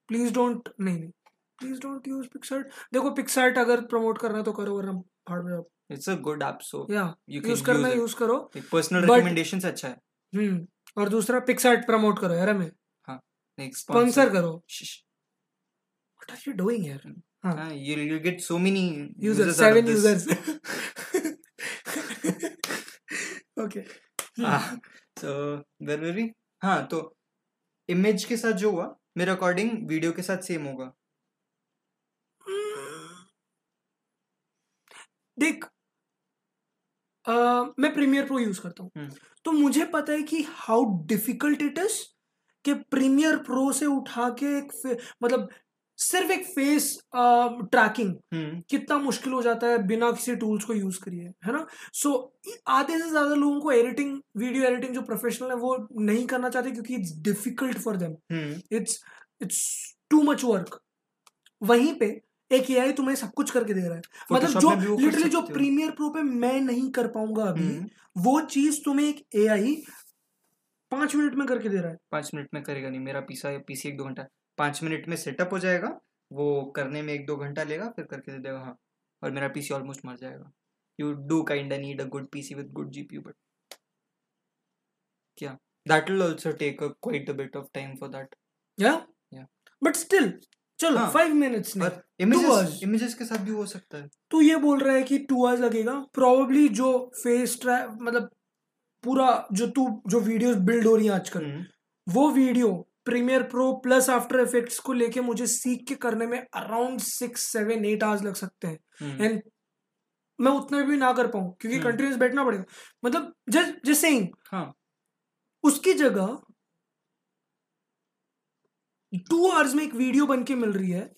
प्लीज़ डोंट नहीं नहीं. प्लीज़ डोंट यूज़ पिक्सार्ट देखो पिक्सार्ट अगर प्रमोट करना तो करो वरना जाओ it's a good app so या यूज़ use करना यूज़ करो But- recommendations अच्छा है हम्म और दूसरा पिक्सार्ट प्रमोट करो यार हमें like स्पॉन्सर करो Shh. What are you doing यार हाँ हाँ, you'll you'll get so many users seven. Users okay हाँ so where were we हाँ तो इमेज के साथ जो हुआ मेरे अकॉर्डिंग वीडियो के साथ सेम होगा देख अ, मैं प्रीमियर प्रो यूज़ करता हूँ। हम्म। तो मुझे पता है कि हाउ डिफ़िकल्ट इट इज़ कि प्रीमियर प्रो से उठा के एक मतलब सिर्फ़ एक फेस ट्रैकिंग हम्म। कितना मुश्किल हो जाता है बिना किसी टूल्स को यूज़ करिए है ना? सो so, आधे से ज़्यादा लोगों को एडिटिंग वीडियो एडिटिंग जो प्रोफेशनल है वो नहीं करना चाहते क्योंकि it's difficult for them it's it's too much work वहीं पे एक एआई तुम्हें सब कुछ करके दे रहा है। मतलब जो लिटरली जो प्रीमियर प्रो पे मैं नहीं कर पाऊँगा अभी हम्म। वो चीज़ तुम्हें एक एआई पाँच मिनट में करके दे रहा है। पाँच मिनट में करेगा नहीं मेरा पीसा पीसी एक दो घंटा। पाँच मिनट में सेटअप हो जाएगा वो करने में एक दो घंटा लेगा फिर करके दे देगा हाँ। और मेरा पीसी ऑलमोस्ट मर जाएगा। You do kind need a good PC with good GPU but क्या? That will also take a quite a bit of time for that या Yeah. बट स्टिल चलो। फाइव मिनट्स इमेजेस इमेजेस के साथ भी हो सकता है। तू ये बोल रहा है कि टू आवर्स लगेगा। प्रोबेबली जो फेस ट्रैक मतलब पूरा जो तू जो वीडियोस बिल्ड हो रही हैं आजकल हम्म, वो video Premiere Pro plus After Effects को लेके मुझे सीख के करने में around six seven eight hours लग सकते हैं। हम्म, एंड मैं उतना भी ना कर पाऊँ क्योंकि हम्म। कंटिन्यूस बैठना पड़ेगा। मतलब जस्ट जस्ट सेइंग हाँ। उसकी जगह टू आवर्स में एक वीडियो बन के मिल रही है।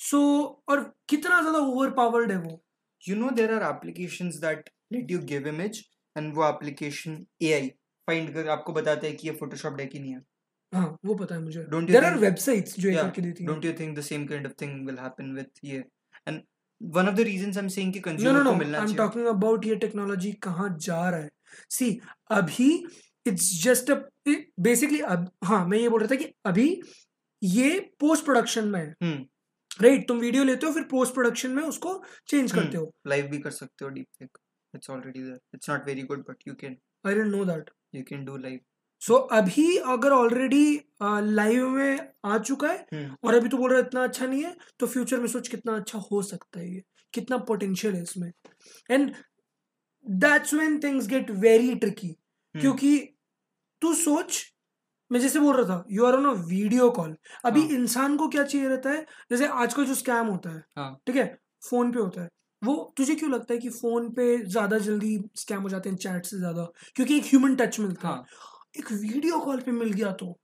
सो so, और कितना ज़्यादा ओवर पावर्ड है वो। You know there are application that let you give image and वो एप्लीकेशन ए आई फाइंड कर आपको बताते हैं कि ये फोटोशॉप है नहीं है। हाँ वो पता है मुझे। डोंट देर आर वेबसाइट्स जो yeah, करके देती हैं। Don't you think the same kind of thing will happen with ये? And one of the reasons I am saying कि कंज्यूमर को मिलना चाहिए। आई एम टॉकिंग अबाउट ये टेक्नोलॉजी कहाँ जा रहा है। सी अभी इट्स जस्ट अ बेसिकली अब हाँ मैं ये बोल रहा था कि अभी ये पोस्ट प्रोडक्शन में है। हम्म। राइट तुम वीडियो लेते हो फिर पोस्ट प्रोडक्शन में उसको चेंज हम्म। करते हो। लाइव भी कर सकते हो deepfake it's already there. It's not very good but you can. I didn't know that you can do live. So अभी अगर ऑलरेडी लाइव में आ चुका है हम्म। और अभी तो बोल रहा है इतना अच्छा नहीं है तो फ्यूचर में सोच कितना अच्छा हो सकता है ये। कितना पोटेंशियल है इसमें। And that's when things get very tricky hmm, क्योंकि तू सोच मैं जैसे बोल रहा था you are on a video call अभी हाँ। इंसान को क्या चाहिए रहता है? जैसे आजकल जो स्कैम होता है हाँ। ठीक है? फ़ोन पे होता है। वो तुझे क्यों लगता है कि फ़ोन पे ज़्यादा जल्दी स्कैम हो जाते हैं चैट से ज़्यादा? क्योंकि एक ह्यूमन टच मिलता है। हाँ। एक वीडियो कॉल पे मिल गया तो।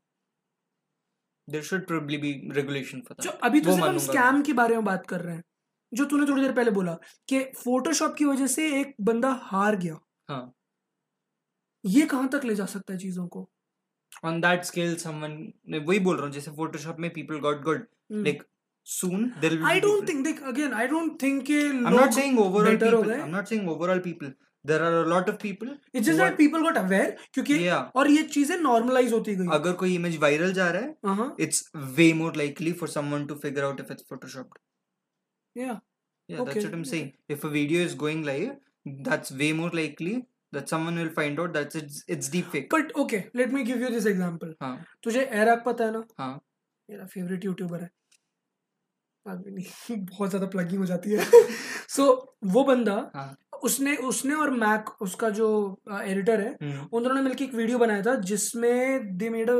There should probably be regulation for जो अभी तो हम स्कैम के बारे में बात कर रहे हैं। जो तूने थोड़ी देर पहले बोला कि फोटोशॉप की वजह से एक बंदा हार गया। हाँ। ये कहाँ तक ले जा सकता है चीज़ों को? On that scale someone वही बोल रहा हूँ जैसे photoshop में people got good hmm, like soon there will be I don't people- think they again I don't think I'm not saying overall people I'm not saying overall people there are a lot of people It's just who that people got aware क्योंकि Yeah. और ये चीज़ें normalize होती गई अगर कोई image viral जा रहा है हाँ it's way more likely for someone to figure out if it's photoshopped yeah yeah that's Okay, what i'm okay. saying if a video is going live that's way more likely that someone will find out that it's it's deep fake. But okay let me give you this example. हाँ। तुझे एराक पता है ना? हाँ। मेरा favourite YouTuber है। बहुत ज़्यादा प्लगिंग हो जाती है। सो वो बंदा हाँ। उसने उसने और मैक उसका जो एडिटर है हम्म, उन दोनों ने मिलकर एक वीडियो बनाया था जिसमें दे मेड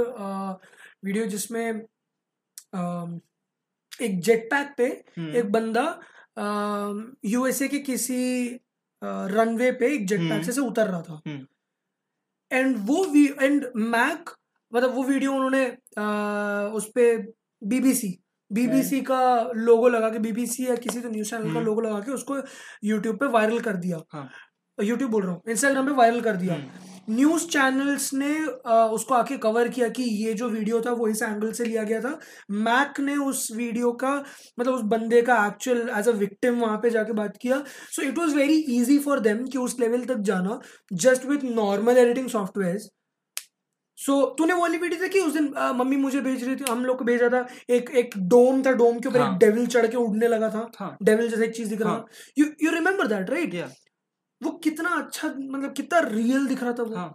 वीडियो जिसमें अम, एक जेट पैक पे हम्म, एक बंदा यूएसए के किसी रनवे पे एक जेट पैक हम्म। से, उतर रहा था हम्म। एंड वो एंड मैक मतलब वो वीडियो उन्होंने उस पर बीबीसी बीबीसी का लोगो लगा के बीबीसी या किसी तो न्यूज़ चैनल का हम्म। लोगो लगा के उसको यूट्यूब पे वायरल कर दिया हाँ। यूट्यूब बोल रहा हूँ इंस्टाग्राम पे वायरल कर दिया हम्म, न्यूज़ चैनल्स ने उसको आके कवर किया कि ये जो वीडियो था वो इस एंगल से लिया गया था। मैक ने उस वीडियो का मतलब उस बंदे का एक्चुअल एज अ विक्टिम वहाँ पे जाके बात किया। So it was very easy for them कि उस लेवल तक जाना just with normal editing software so so, तूने वो वाली वीडियो देखी? उस दिन अ, मम्मी मुझे भेज रही थी हम लोग को भेजा था। एक एक डोम था डोम के ऊपर हाँ. एक। डेविल चढ़ के उड़ने लगा था। हाँ। डेविल जैसा एक चीज़ दिख रहा। You you remember that right वो कितना अच्छा मतलब कितना रियल दिख रहा था वो हाँ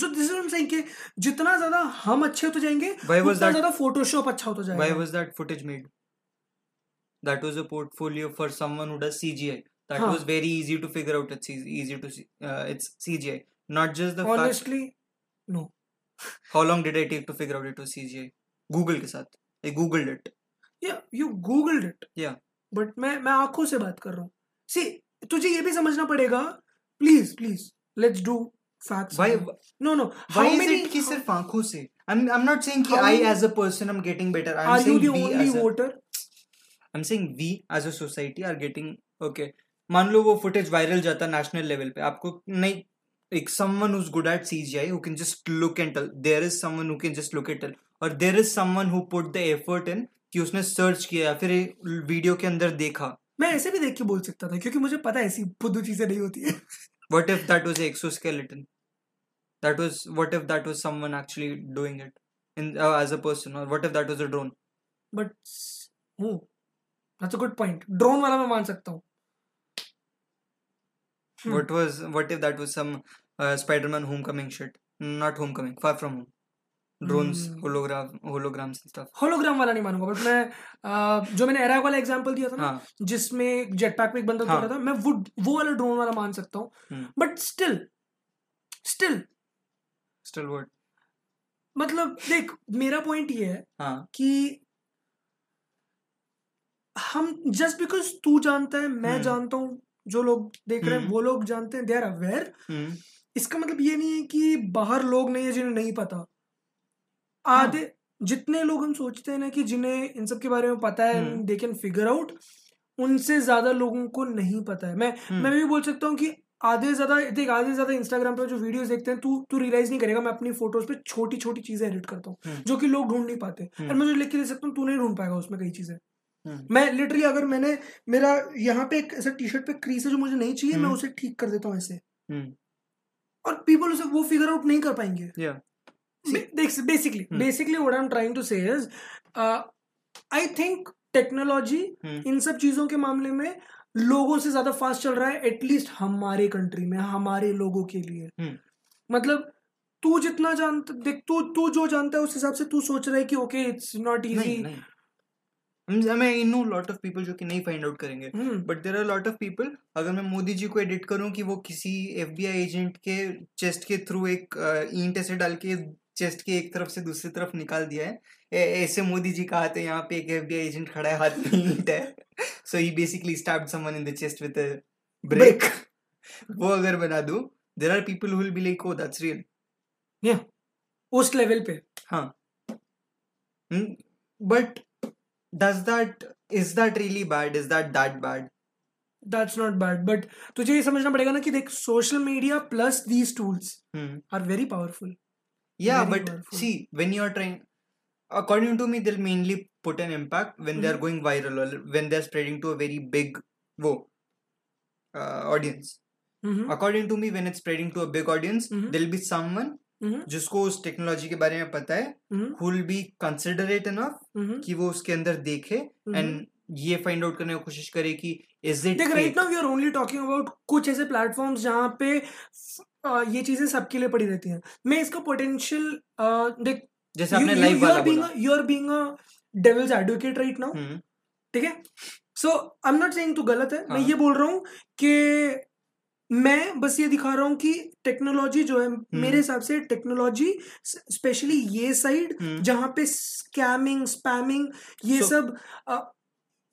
सो दिस इज़ सेइंग कि जितना ज़्यादा हम अच्छे होते जाएँगे why was उतना that ज़्यादा फोटोशॉप अच्छा होता जाएगा that was a portfolio for someone who does cgi that Huh. was very easy to figure out it's easy, easy to see uh, it's cgi not just the fact honestly no how long did i take to figure out it was cgi google के साथ i googled it या you googled it Yeah. But मैं मैं आँखों से बात कर रहा हूँ सी तुझे ये भी समझना पड़ेगा। Please please let's do facts no no why is it कि सिर्फ़ आँखों से? आई एम नॉट सेइंग कि I as a person am getting better I am saying are you the only voter I am saying we as a society are getting okay मान लो वो footage viral जाता national level पे। आपको नहीं एक someone good at CGI who can just look and tell there is someone can just look and tell और there is someone put the effort in कि उसने सर्च किया फिर वीडियो के अंदर देखा। मैं ऐसे भी देख के बोल सकता था क्योंकि मुझे पता ऐसी बुद्ध चीज़ें नहीं होती है। What if that was exoskeleton that was what if that was someone doing it in as a person और what if that was a drone but वो that's a good point drone वाला मैं मान सकता हूँ। What was what if that was some Spiderman homecoming shit not homecoming far from home drones Hmm. hologram holograms hologram वाला नहीं मानूँगा but मैं जो मैंने एरा वाला एग्जांपल दिया था ना हाँ जिसमें जेट पैक पे एक बंदा हाँ। था मैं वो वो वाला ड्रोन वाला मान सकता हूँ। But still still still what मतलब देख मेरा पॉइंट ये है हाँ कि हम जस्ट बिकॉज़ तू जानता है मैं हम्म। जानता हूँ जो लोग देख रहे हैं हम्म। वो लोग जानते हैं दे आर अवेयर इसका मतलब ये नहीं है कि बाहर लोग नहीं है जिन्हें नहीं पता आधे जितने लोग हम सोचते हैं ना कि जिन्हें इन सब के बारे में पता है। दे कैन फिगर आउट उनसे ज़्यादा लोगों को नहीं पता है मैं हम्म। मैं भी बोल सकता हूँ कि आधे ज़्यादा देख आधे ज़्यादा इंस्टाग्राम पे जो वीडियोस देखते हैं तू तू रियलाइज़ नहीं करेगा मैं अपनी फ़ोटोज़ पे छोटी छोटी चीज़ें एडिट करता हूँ हम्म। जो कि लोग ढूंढ नहीं पाते हम्म। और मैं जो लिख के दे सकता हूँ तू नहीं ढूंढ पाएगा उसमें कई चीज़ें। मैं लिटरली अगर मैंने मेरा यहाँ पे एक ऐसा टी शर्ट पे क्रीज है जो मुझे नहीं चाहिए मैं। उसे ठीक कर देता हूँ ऐसे और पीपल उसे वो फिगर आउट नहीं कर पाएँगे yeah basically Hmm. Basically what I am trying to say is I think technology hmm इन सब चीज़ों के मामले में लोगों से ज़्यादा फास्ट चल रहा है एटलीस्ट हमारे कंट्री में हमारे लोगों के लिए। मतलब तू जितना जानता देख तू तू जो जानता है उस हिसाब से तू सोच रहा है कि okay it's not easy I mean, I know lot जो कि नहीं फाइंड आउट करेंगे। But there are lot of people अगर मैं मोदी जी को एडिट करूँ कि वो किसी एफबीआई एजेंट के चेस्ट के थ्रू एक अ, ईंट ऐसे डाल के चेस्ट के एक तरफ़ से दूसरी तरफ़ निकाल दिया है। ऐसे मोदी जी का हाथ है यहाँ पे एक एफबीआई एजेंट खड़ा है हाथ में ईंट है। So he basically stabbed someone in the chest with brick वो अगर बना दूँ there are people who will be like oh that's real उस लेवल पे। हाँ। But does that is that really bad is that that bad that's not bad but तुझे ये समझना पड़ेगा ना कि देख social media plus these tools are very powerful Yeah, Very but powerful. see, when you're trying, according to me they'll mainly put an impact when they are Mhm. going viral or when they're spreading to a very big wo, uh, audience hmm according to me when it's spreading to a big audience Mhm. there'll be someone hmm जिसको उस technology के बारे में पता है हम्म will be considerate enough हम्म कि वो उसके अंदर देखे एंड ये फाइंड आउट करने की कोशिश करे कि इज़ इट देख right now we are only talking about कुछ ऐसे प्लेटफॉर्म्स जहाँ पे ये चीज़ें सबके लिए पड़ी रहती हैं। मैं इसका पोटेंशियल देख जैसे आपने लाइव वाला बोला। You are being a devil's advocate right now hmm, ठीक है? So I am not saying तू गलत है मैं हाँ। ये बोल रहा हूँ कि मैं बस ये दिखा रहा हूँ कि टेक्नोलॉजी जो है मेरे हिसाब से टेक्नोलॉजी स्पेशली ये साइड हम्म, जहाँ पे स्कैमिंग स्पैमिंग ये So- सब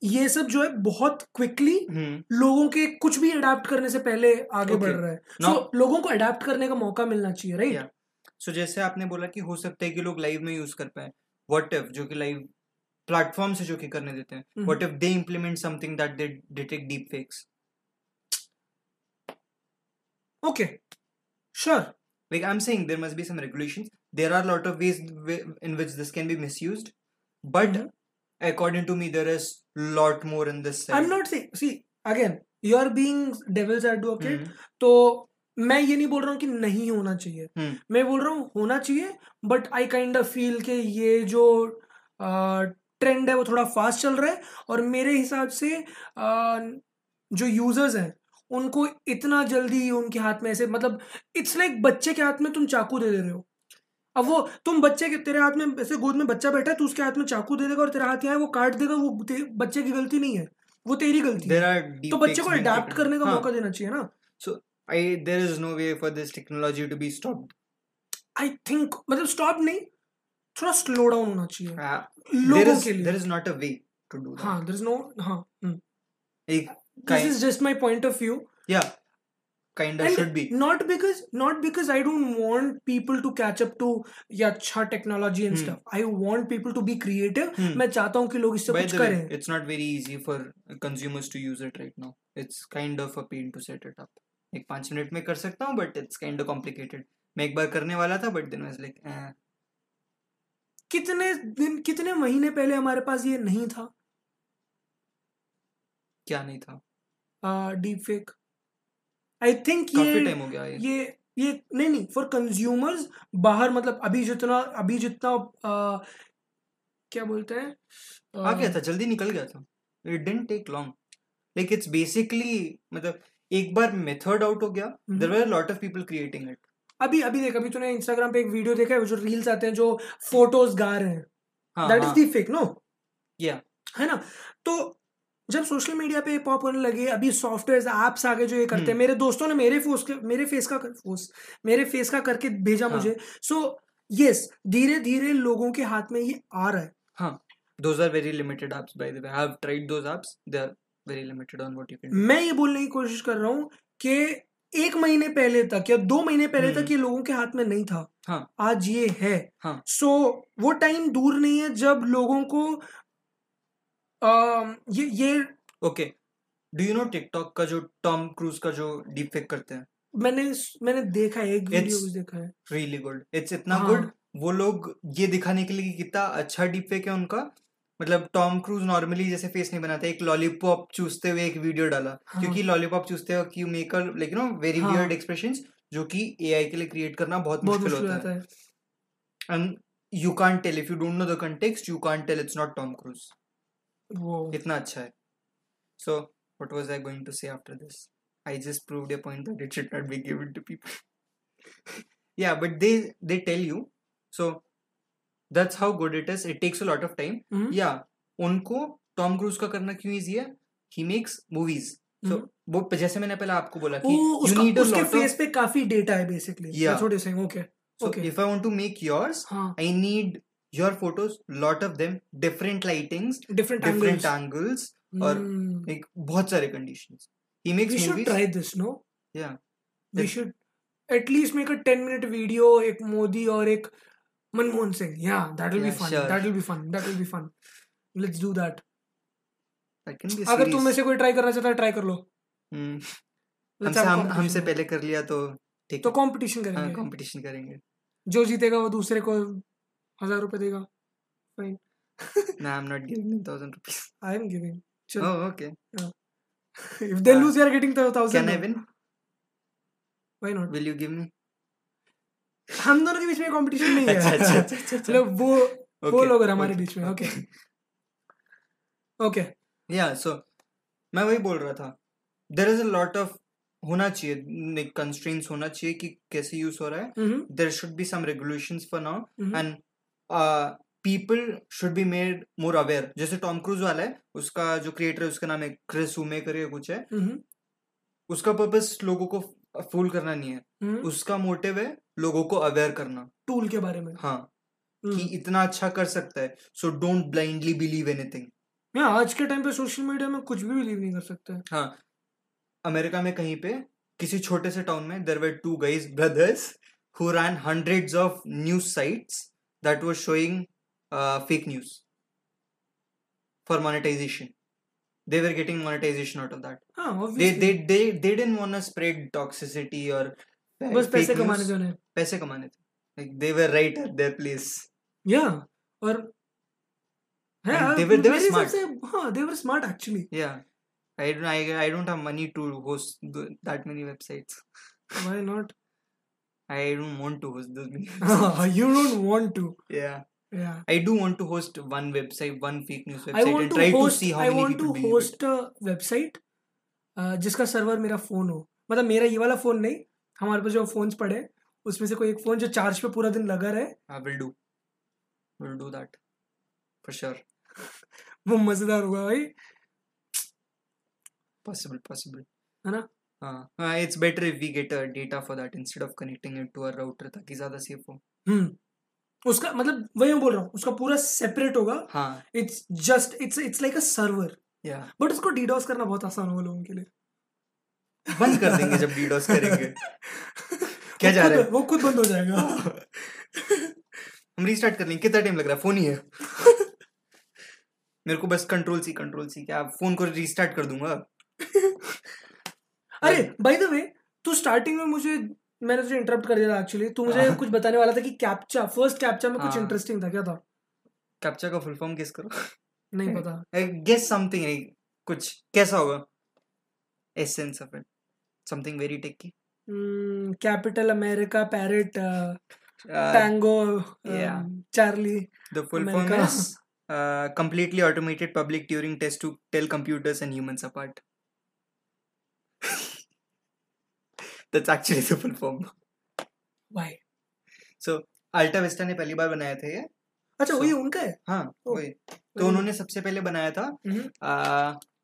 ये सब जो है बहुत क्विकली हम्म, लोगों के कुछ भी अडाप्ट करने से पहले आगे Okay. बढ़ रहा है। सो लोगों को अडाप्ट करने का मौका मिलना चाहिए राइट Yeah. सो जैसे आपने बोला कि हो सकता है कि लोग लाइव में यूज़ कर पाए। व्हाट इफ़ जो कि लाइव प्लेटफॉर्म से जो कि करने देते हैं। What if they implement something that they detect deepfakes okay sure like i'm saying there must be some regulations. There are a lot of ways wi- in which this can be misused. But Mhm. According to me there is lot more in this side. Not see see again you are being devil's advocate hmm, तो मैं ये नहीं बोल रहा हूँ कि नहीं होना चाहिए। हम्म, मैं बोल रहा हूँ होना चाहिए but I kind of feel कि ये जो ट्रेंड है वो थोड़ा फास्ट चल रहा है और मेरे हिसाब से अ, जो यूज़र्स हैं उनको इतना जल्दी उनके हाथ में ऐसे मतलब इट्स लाइक बच्चे के हाथ में तुम चाकू दे दे रहे हो। अब वो तुम बच्चे के तेरे हाथ में ऐसे गोद में बच्चा बैठा है तू उसके हाथ में चाकू दे देगा और तेरा हाथ यहाँ वो काट देगा वो बच्चे की गलती नहीं है। वो तेरी गलती है। तो बच्चे को अडेप्ट करने का हाँ, मौका देना चाहिए ना। I there is no way for this technology to be stopped. I think मतलब स्टॉप नहीं थोड़ा स्लो डाउन होना चाहिए। Uh, there लोगों is के लिए। is not a way to do that. हाँ देयर इज़ नो हाँ this is just my point of view yeah, kind of should be. not because not because I don't want people to catch up to या अच्छा technology and Hmm. Stuff I want people to be creative Hmm. मैं चाहता हूँ कि लोग इससे कुछ करें it's not very easy for consumers to use it right now. It's kind of a pain to set it up. एक पाँच मिनट में कर सकता हूँ but it's kind of complicated मैं एक बार करने वाला था बट देन वाज लाइक कितने दिन कितने महीने पहले हमारे पास ये नहीं था क्या नहीं था डीप फेक आई थिंक ये टाइम हो गया ये। ये ये नहीं नहीं फॉर कंज्यूमर्स बाहर मतलब अभी जितना अभी जितना आ, क्या बोलते हैं आ गया था जल्दी निकल गया था। It didn't take long like it's basically मतलब एक बार मेथड आउट हो गया। There were lot of people creating it अभी अभी देख अभी तूने इंस्टाग्राम पे एक वीडियो देखा है जो रील्स आते हैं जो फ़ोटोज़ गा रहे हैं। That is the fake no Yeah. है ना? तो जब सोशल मीडिया पे पॉप होने लगे अभी सॉफ्टवेयर एप्स आ गए जो ये करते हैं हम्म। मेरे दोस्तों ने मेरे फोस के मेरे फेस का फोस मेरे फेस का करके भेजा हाँ। मुझे। सो यस धीरे धीरे लोगों के हाथ में ये आ रहा है। हाँ। Those are very limited apps by the way. I have tried those apps. They are very limited on what you can do. मैं ये बोलने की कोशिश कर रहा हूँ कि एक महीने पहले तक या दो महीने पहले हम्म। तक ये लोगों के हाथ में नहीं था। हाँ। आज ये है। हाँ। सो वो टाइम दूर नहीं है जब लोगों को ये ये okay do you know TikTok का जो टॉम क्रूज का जो डीप फेक करते हैं? मैंने मैंने देखा है एक वीडियो देखा है। रियली गुड इट्स इतना हाँ। गुड वो लोग ये दिखाने के लिए कितना अच्छा डीप फेक है उनका। मतलब टॉम क्रूज नॉर्मली जैसे फेस नहीं बनाता एक लॉलीपॉप चूसते हुए एक वीडियो डाला। हाँ। क्योंकि लॉलीपॉप चूसते हुए you make like no very हाँ। वियर्ड एक्सप्रेशंस जो कि एआई के लिए क्रिएट करना बहुत बहुत मुश्किल होता है। है। And you can't tell if you don't know the context you can't tell it's not Tom Cruise वो इतना अच्छा है। So what was I going to say after this I just proved a point that it should not be given to people yeah but they they tell you. So that's how good it is. It takes a lot of time. हम्म, yeah उनको Tom Cruise का करना क्यों easy है? He makes movies so. वो जैसे मैंने पहले आपको बोला कि यू नीड अ उसके लॉट फेस पे काफ़ी डेटा है basically Yeah. That's what you saying okay so okay. if i want to make yours i need your photos lot of them different lightings different different angles angles और like बहुत सारे conditions. He makes should movies. Try this no yeah. We Like- should at least make a 10 minute video एक मोदी और एक मनमोहन सिंह. या that will be Yeah, fun sure. That will be fun that will be fun let's do that that be a अगर तुम में से कोई try करना चाहता है ट्राई कर लो. हमसे हम हमसे पहले कर लिया तो ठीक तो कंपटीशन हाँ करेंगे. कंपटीशन करेंगे. जो जीतेगा वो दूसरे को हज़ार रुपए देगा। फाइन ना I am not giving them 1000 rupees I am giving चलो okay if they lose you are getting 1000 can I win why not will you give me हम दोनों के बीच में कंपटीशन नहीं है। अच्छा अच्छा चलो वो वो लोग हमारे बीच में ओके ओके या सो मैं वही बोल रहा था। There is a lot of होना चाहिए होना चाहिए कि कैसे यूज़ हो रहा है। There should be some regulation for now and people should be made more aware जैसे टॉम क्रूज वाला है उसका जो क्रिएटर है उसका नाम है क्रिस करके कुछ है हम्म। उसका पर्पस लोगों को फूल करना नहीं है। हम्म। उसका मोटिव है लोगों को अवेयर करना। टूल के बारे में। हाँ। कि हम्म इतना अच्छा कर सकता है so don't blindly believe anything हाँ आज के टाइम पे सोशल मीडिया में कुछ भी बिलीव नहीं कर सकते। हाँ। अमेरिका में कहीं पे किसी छोटे से टाउन में there were two guys brothers who ran hundreds of news sites that were showing uh, fake news for monetization they were getting monetization out of that हाँ they obviously they they, they didn't want to spread toxicity or fa- बस पैसे fake कमाने news. जो है पैसे कमाने थे like they were right at their place या और है And they were- they were मेरे हिसाब smart. से हाँ they were smart actually yeah I don't I, I don't have money to host th- that many websites why not I don't want to host those many you don't want to yeah yeah I do want to host one website, one fake news website. I want and to try host to see how I many want to host a website uh, जिसका server मेरा phone हो मतलब मेरा ये वाला phone नहीं हमारे पास जो फोन्स पड़े उसमें से कोई एक फ़ोन जो चार्ज पे पूरा दिन लगा रहे I will do. Will do that for sure. वो मज़ेदार होगा भाई Possible, possible. है ना Uh, uh, it's better if we get a data for that instead of connecting it to our router ताकि ज़्यादा safe हो. हम्म उसका मतलब वही मैं बोल रहा हूँ उसका पूरा सेपरेट होगा। हाँ, it's just it's it's like a server yeah. But उसको डीडॉस करना बहुत आसान होगा लोगों के लिए। बंद कर देंगे जब DDoS करेंगे. क्या जा रहा है? वो खुद बंद हो जाएगा। हम रीस्टार्ट कर लेंगे। कितना टाइम लग रहा है? फ़ोन ही है। मेरे को बस कंट्रोल सी कंट्रोल सी क्या फ़ोन को रीस्टार्ट कर दूँगा? अरे बाय द वे तू स्टार्टिंग में मुझे मैंने तुझे इंटरप्ट कर दिया एक्चुअली तू मुझे हाँ। कुछ बताने वाला था कि कैप्चा फ़र्स्ट कैप्चा में कुछ हाँ। इंटरेस्टिंग था क्या था? कैप्चा का फुल फॉर्म गेस करो। नहीं पता। गेस समथिंग कुछ कैसा होगा? Essence of it something very techy capital America parrot tango Charlie form America. is uh, completely automated public Turing test to tell computers and humans apart. That's actually the full form. Why So Alta Vista ने पहली बार बनाया था ये। अच्छा So- वही उनका है? हाँ Oh. वही। तो उन्होंने सबसे पहले बनाया था।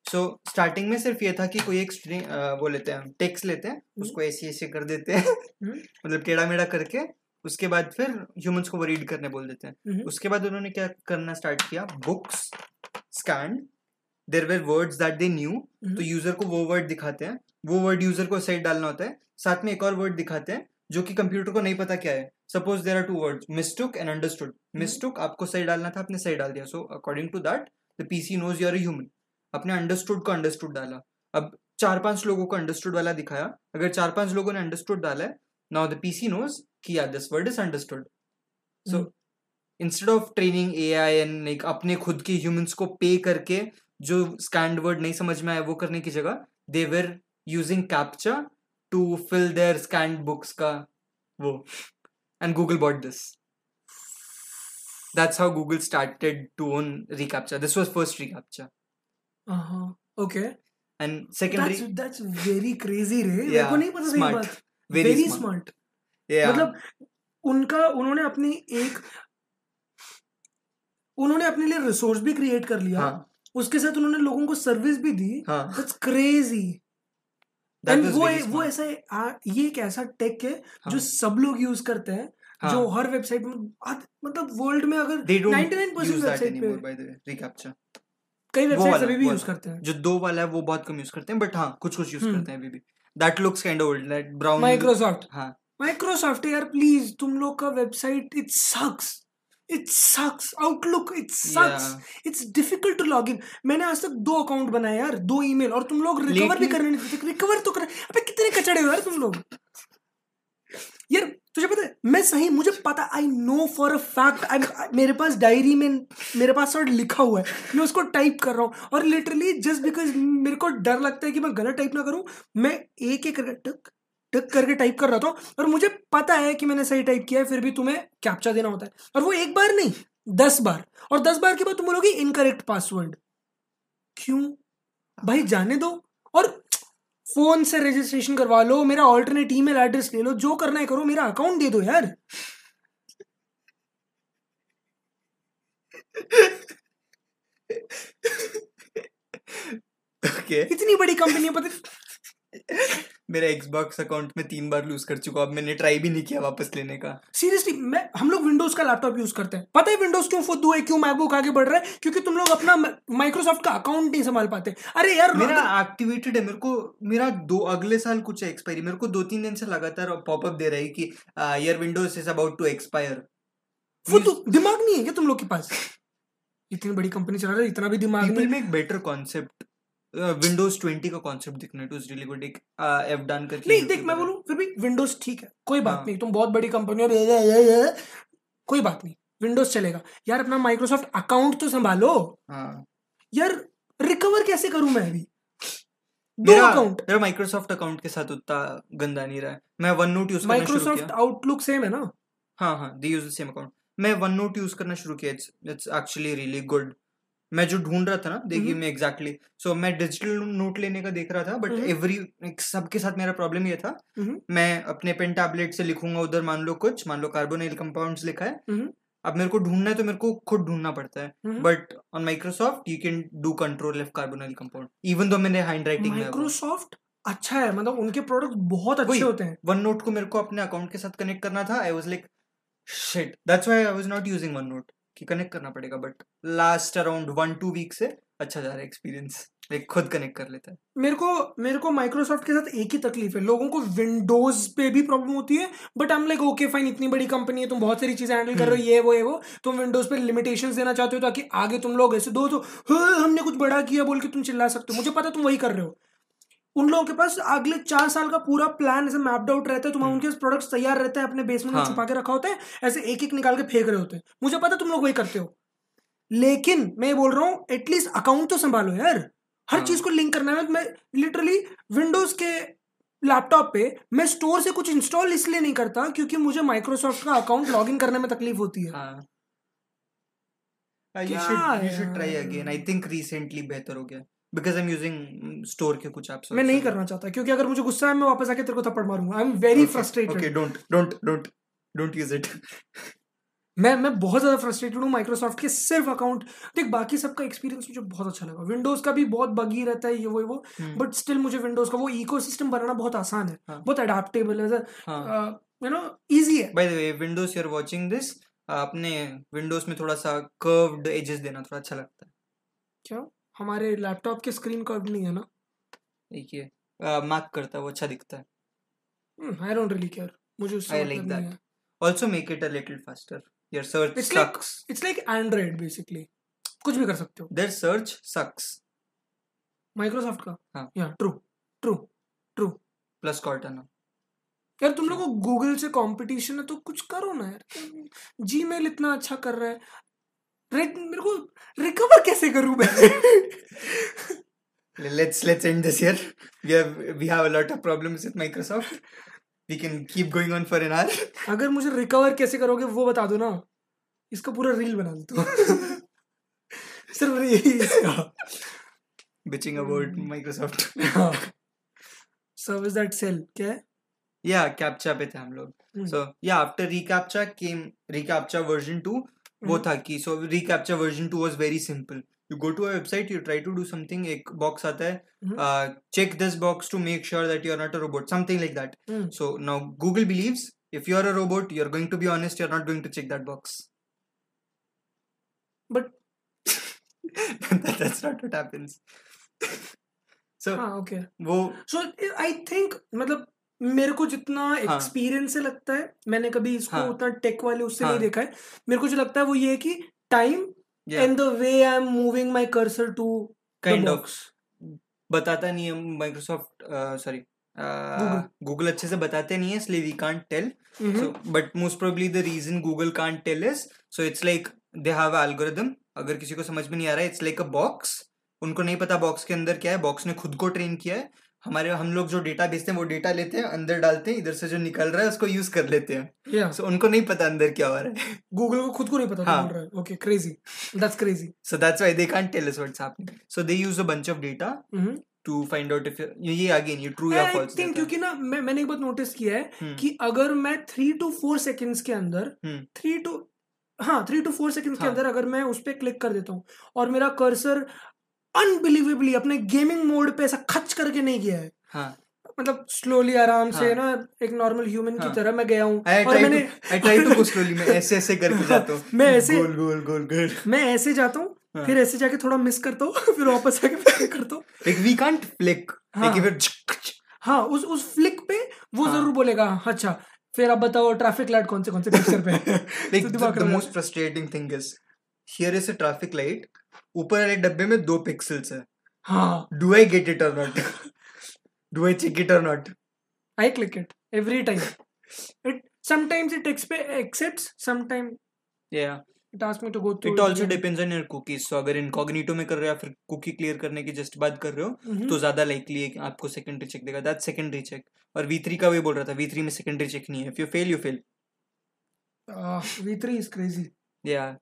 सो स्टार्टिंग में सिर्फ़ ये था कि कोई एक स्ट्रिंग वो लेते हैं टेक्स्ट लेते हैं उसको ऐसे ऐसे कर देते हैं। हम्म। मतलब टेढ़ा मेढ़ा करके उसके बाद फिर ह्यूमंस को वो रीड करने बोल देते हैं। उसके बाद उन्होंने क्या करना स्टार्ट किया? Books scan there were words that they knew तो यूज़र को वो वर्ड दिखाते हैं। वो वर्ड यूज़र को साइड डालना होता है। साथ में एक और वर्ड दिखाते हैं जो कि कंप्यूटर को नहीं पता क्या है। Suppose there are two words mistook and understood mistook आपको सही डालना था आपने सही डाल दिया। So according to that the PC knows your human अपने अंडरस्टूड को अंडरस्टूड डाला। अब चार पाँच लोगों को अंडरस्टूड वाला दिखाया। अगर चार पाँच लोगों ने अंडरस्टूड डाला है नाउ द पीसी नोज़ कि या this word is understood so. Instead of training A I in like अपने खुद के ह्यूमंस को पे करके जो स्कैंड वर्ड नहीं समझ में आया वो करने की जगह they were using captcha to fill their scanned books का वो and Google bot this that's how Google started to own reCAPTCHA this was first reCAPTCHA हाँ okay and secondary that's that's very crazy रे. मेरे Yeah, को नहीं पता था ये smart. बात. वेरी वेरी स्मार्ट स्मार्ट या मतलब उनका उन्होंने अपनी एक उन्होंने अपने लिए रिसोर्स भी क्रिएट कर लिया। हाँ। उसके साथ उन्होंने लोगों को सर्विस भी दी। हाँ। दैट्स क्रेजी दैट एंड वो वो ऐसा आ, ये एक ऐसा टेक है हाँ। जो सब लोग यूज़ करते हैं जो हर वेबसाइट में मतलब वर्ल्ड में अगर 99% वेबसाइट पे रिकैप्चा कई वो वेबसाइट अभी भी यूज़ करते हैं। जो दो वाला है वो बहुत कम यूज़ करते हैं बट हाँ कुछ कुछ यूज़। करते हैं अभी भी। That looks kind of old that brown Microsoft हाँ। माइक्रोसॉफ्ट यार प्लीज़ तुम लोग का website it sucks it sucks Outlook it sucks it's difficult to log in मैंने आज तक दो अकाउंट बनाए यार दो ईमेल और तुम लोग रिकवर भी करने नहीं देते। रिकवर तो कर अबे कितने कचड़े हो यार तुम लोग? यार तुझे पता है मैं सही मुझे पता I know for a fact मेरे पास डायरी में मेरे पास और लिखा हुआ है। मैं उसको टाइप कर रहा हूँ और लिटरली जस्ट बिकॉज़ मेरे को डर लगता है कि मैं गलत टाइप ना करूँ मैं एक एक टक टक करके टाइप कर रहा था और मुझे पता है कि मैंने सही टाइप किया है फिर भी तुम्हें कैप्चा देना होता है। और वो एक बार नहीं दस बार। और दस बार के बाद तुम बोलोगे इनकरेक्ट पासवर्ड क्यों? भाई जाने दो। और फ़ोन से रजिस्ट्रेशन करवा लो मेरा ऑल्टरनेट ईमेल एड्रेस ले लो जो करना है करो मेरा अकाउंट दे दो यार। ओके इतनी बड़ी कंपनी है पता मेरा एक्सबॉक्स अकाउंट में तीन बार लूज कर चुका अब मैंने ट्राई भी नहीं किया वापस लेने का। सीरियसली मैं हम लोग विंडोज़ का लैपटॉप यूज़ करते हैं। पता है विंडोज़ क्यों फुद्दू है क्यों मैकबुक आगे बढ़ रहा है? क्योंकि तुम लोग अपना माइक्रोसॉफ्ट का अकाउंट नहीं संभाल पाते। अरे यार मेरा एक्टिवेटेड है। मेरे को मेरा दो अगले साल कुछ है। एक्सपायरी मेरे को दो तीन दिन से लगातार पॉपअप दे रहा कि your Windows is about to expire फुद्दू दिमाग नहीं है क्या तुम लोग के पास? इतनी बड़ी कंपनी चला रहा है इतना भी दिमाग नहीं मेक बेटर कॉन्सेप्ट विंडोज़ 20 का कॉन्सेप्ट दिखना इट वाज रियली गुड एक एफ़ डन करके नहीं देख मैं है। बोलूँ फिर भी विंडोज़ ठीक है कोई बात हाँ। नहीं तुम बहुत बड़ी कंपनी ये- कोई बात नहीं विंडोज़ चलेगा। यार अपना माइक्रोसॉफ्ट अकाउंट तो संभालो। हाँ। यार रिकवर कैसे करूँ मैं अभी? दो मेरा अकाउंट मेरा माइक्रोसॉफ्ट अकाउंट के साथ उतना गंदा नहीं रहा है। मैं OneNote use Microsoft Outlook same है ना? हाँ हाँ they use the same account मैं वन नोट यूज़ करना शुरू किया it's it's actually really good मैं जो ढूंढ रहा था ना देखिए हम्म। मैं एग्जैक्टली सो मैं डिजिटल नोट लेने का देख रहा था बट हम्म। एवरी सबके साथ मेरा प्रॉब्लम ये था हम्म। मैं अपने पेन टैबलेट से लिखूँगा उधर मान लो कुछ मान लो कार्बोनिल कंपाउंड्स लिखा है। अब मेरे को ढूंढना है तो मेरे को खुद ढूंढना पड़ता है। But on Microsoft you can do control F carbonyl compound even though मैंने हैंड राइटिंग माइक्रोसॉफ्ट अच्छा है मतलब उनके प्रोडक्ट बहुत अच्छे होते हैं वन नोट को मेरे को अपने अकाउंट के साथ कनेक्ट करना था I was like shit that's why I was not using OneNote कि कनेक्ट करना पड़ेगा but last around one two week से अच्छा जा रहा है एक्सपीरियंस एक खुद कनेक्ट कर लेता है। मेरे को मेरे को माइक्रोसॉफ्ट के साथ एक ही तकलीफ़ है। लोगों को विंडोज़ पे भी प्रॉब्लम होती है but I am like okay fine इतनी बड़ी कंपनी है तुम बहुत सारी चीज़ें हैंडल कर रहे हो ये वो ये वो तुम विंडोज़ पे लिमिटेशन देना चाहते हो ताकि आगे तुम लोग ऐसे दो तो "हाँ, हमने कुछ बड़ा किया बोल के तुम चिल्ला सकते हो। मुझे पता तुम वही कर रहे हो। उन लोगों के पास अगले चार साल का पूरा प्लान ऐसे मैप्ड आउट रहता है तुम्हारे हम्म। उनके प्रोडक्ट्स तैयार रहते हैं अपने बेसमेंट में हाँ। छुपा के रखा होता है ऐसे एक एक निकाल के फेंक रहे होते हैं मुझे पता तुम लोग वही करते हो लेकिन मैं बोल रहा हूँ एटलीस्ट अकाउंट तो संभालो यार हर हाँ। चीज़ को लिंक करना है मैं लिटरली विंडोज़ के लैपटॉप पे मैं स्टोर से कुछ इंस्टॉल इसलिए नहीं करता क्योंकि मुझे माइक्रोसॉफ्ट का अकाउंट लॉग इन करने में तकलीफ़ होती है हाँ यू क्या शुड यू शुड ट्राई यार? अगेन आई थिंक रिसेंटली बेहतर हो गया because I am using store के कुछ एप्स मैं नहीं करना चाहता क्योंकि अगर मुझे गुस्सा है मैं वापस आके तेरे को थप्पड़ मारूँगा। I am very frustrated okay don't don't don't don't use it मैं मैं बहुत ज़्यादा फ्रस्ट्रेटेड हूँ माइक्रोसॉफ्ट के सिर्फ़ अकाउंट देख बाकी सबका एक्सपीरियंस मुझे बहुत अच्छा लगा। विंडोज़ का भी बहुत बगी रहता है ये वो ये वो। बट स्टिल मुझे विंडोज़ का वो इकोसिस्टम बनाना बहुत आसान है। हाँ। बहुत अडेप्टेबल है यू नो इजी है। By the way Windows you are watching this अपने विंडोज़ में थोड़ा सा कर्व्ड एजेस देना थोड़ा अच्छा लगता है। क्या? हमारे लैपटॉप के स्क्रीन कर्व नहीं है ना। देखिए मैक करता है वो अच्छा दिखता है। आई डोंट रियली केयर मुझे उससे. है। Also make it a little faster. Your search It's like- sucks. It's like Android basically कुछ भी कर सकते हो। Their search sucks. माइक्रोसॉफ्ट का? हाँ। या ट्रू ट्रू plus cortana. यार तुम लोग को गूगल से कंपटीशन है तो कुछ करो ना यार। जीमेल इतना अच्छा कर रहा है। मेरे को रिकवर कैसे करूँ मैं let's let's end this here we have we have a lot of problems with microsoft we can keep going on for an hour अगर मुझे रिकवर कैसे करोगे वो बता दो ना इसका पूरा रील बना दो सिर्फ़ यही bitching about Hmm. microsoft service that sell क्या है yeah captcha पे थे हम लोग Hmm. so yeah after recaptcha came recaptcha version 2 वो था कि so reCAPTCHA version two was very simple you go to website you try to do something एक बॉक्स आता है check this box to make sure that you are not a robot something like that so now Google believes if you are a robot you are going to be honest you are not going to check that box but that's not what happens so हाँ okay वो सो I think मतलब मेरे को जितना experience हाँ. से लगता है मैंने कभी इसको हाँ. उतना टेक वाले उससे हाँ. नहीं देखा है मेरे को जो लगता है वो ये है कि time and the way I am moving my cursor to of box. बताता नहीं है माइक्रोसॉफ्ट सॉरी गूगल अच्छे से बताते नहीं है इसलिए we can't tell so but most probably the reason google can't tell is so it's like they have अगर किसी को समझ में नहीं आ रहा है इट्स लाइक अ बॉक्स उनको नहीं पता बॉक्स के अंदर क्या है बॉक्स ने खुद को ट्रेन किया है हमारे हम लोग जो डेटा भेजते हैं वो डेटा लेते हैं अंदर डालते हैं इधर से जो निकल रहा है उसको यूज़ कर लेते हैं। या सो उनको नहीं पता अंदर क्या हो रहा है। गूगल को खुद को नहीं पता हाँ। रहा है। Okay crazy that's crazy so that's why they can't tell us what's happening. So they use a bunch of data to find out if you- ये ये again ये true या आई थिंक क्योंकि ना मैं मैंने एक बात नोटिस किया है हम्म, कि अगर मैं थ्री टू फोर सेकेंड्स के अंदर हम्म, थ्री टू हाँ थ्री टू फोर सेकेंड्स के हाँ। अंदर अगर मैं उस पर क्लिक कर देता हूँ और मेरा कर्सर अनबिलीवेबली अपने गेमिंग मोड पे ऐसा खच करके नहीं गया है हाँ मतलब स्लोली आराम से हाँ। ना एक नॉर्मल ह्यूमन की हाँ। तरह मैं गया हूँ और मैंने to I try to go मैं ऐसे ऐसे करके जाता हूँ मैं ऐसे- गोल गोल गोल गोल मैं ऐसे जाता हूँ हाँ। फिर ऐसे जाके थोड़ा मिस करता हूँ फिर वापस आके फिर करता हूँ like we can't flick हाँ। हाँ उस उस फ्लिक पे वो हाँ। ज़रूर बोलेगा अच्छा फिर आप बताओ ट्रैफ़िक लाइट कौन से कौन से पिक्चर पे है like तो the, दिमाग the खराब most frustrating thing is here ऊपर वाले डब्बे में दो पिक्सल्स है हाँ do I get it or not do I check it or not I click it every time. It sometimes it expe- accepts, sometimes yeah it asks me to go through. it also again. depends on your cookies so अगर incognito में कर रहे हो या फिर cookie clear करने की just बात कर रहे हो Mhm. तो ज़्यादा लाइकली है कि आपको सेकेंडरी चेक देगा दैट सेकेंडरी चेक और V3 का वही बोल रहा था V3 में सेकेंडरी चेक नहीं है if you fail you fail Ah, V3 is crazy. yeah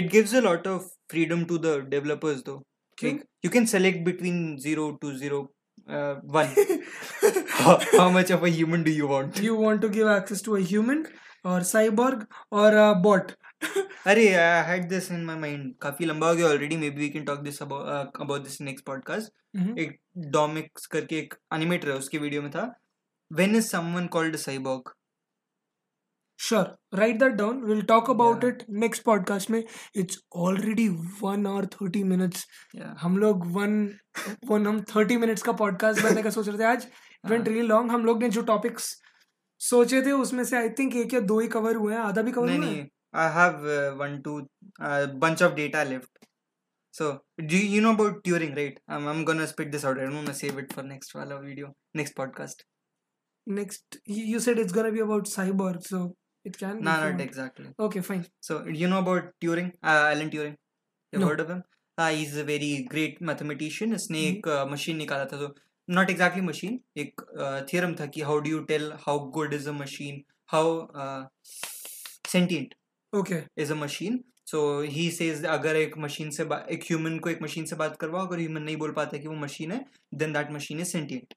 it gives a lot of freedom to the developers though क्यों? like you can select between 0 to 0 uh, 1 how, how much of a human do you want You want to give access to a human or cyborg or a bot. अरे I had this in my mind काफी लंबा हो गया already maybe we can talk this about uh, about this next podcast Mhm. एक डोमिक्स करके एक animator है उसके वीडियो में था when is someone called a cyborg Sure write that down will talk about it next podcast में. It's already one hour thirty minutes हम लोग वन वन हम थर्टी मिनट्स का पॉडकास्ट बनने का सोच रहे थे आज. वेंट रियली लॉन्ग हम लोग ने जो टॉपिक्स सोचे थे उसमें से आई थिंक एक या दो ही कवर हुए हैं. आधा भी कवर नहीं I have one two bunch of data lift so do you know about Turing right I am gonna speed this out I don't know save it for next वाला video next podcast next you said it's gonna be about cyborg so it can you not exactly okay fine so you know about Turing uh, Alan Turing you've No. heard of him uh, he's a very great mathematician इसने हम्म। एक machine निकाला था तो not exactly machine एक theorem था कि how do you tell how good is a machine how uh, sentient okay is a machine so he says अगर एक मशीन से एक ह्यूमन को एक मशीन से बात करवाओ अगर ह्यूमन नहीं बोल पाता कि वो मशीन है then that machine is sentient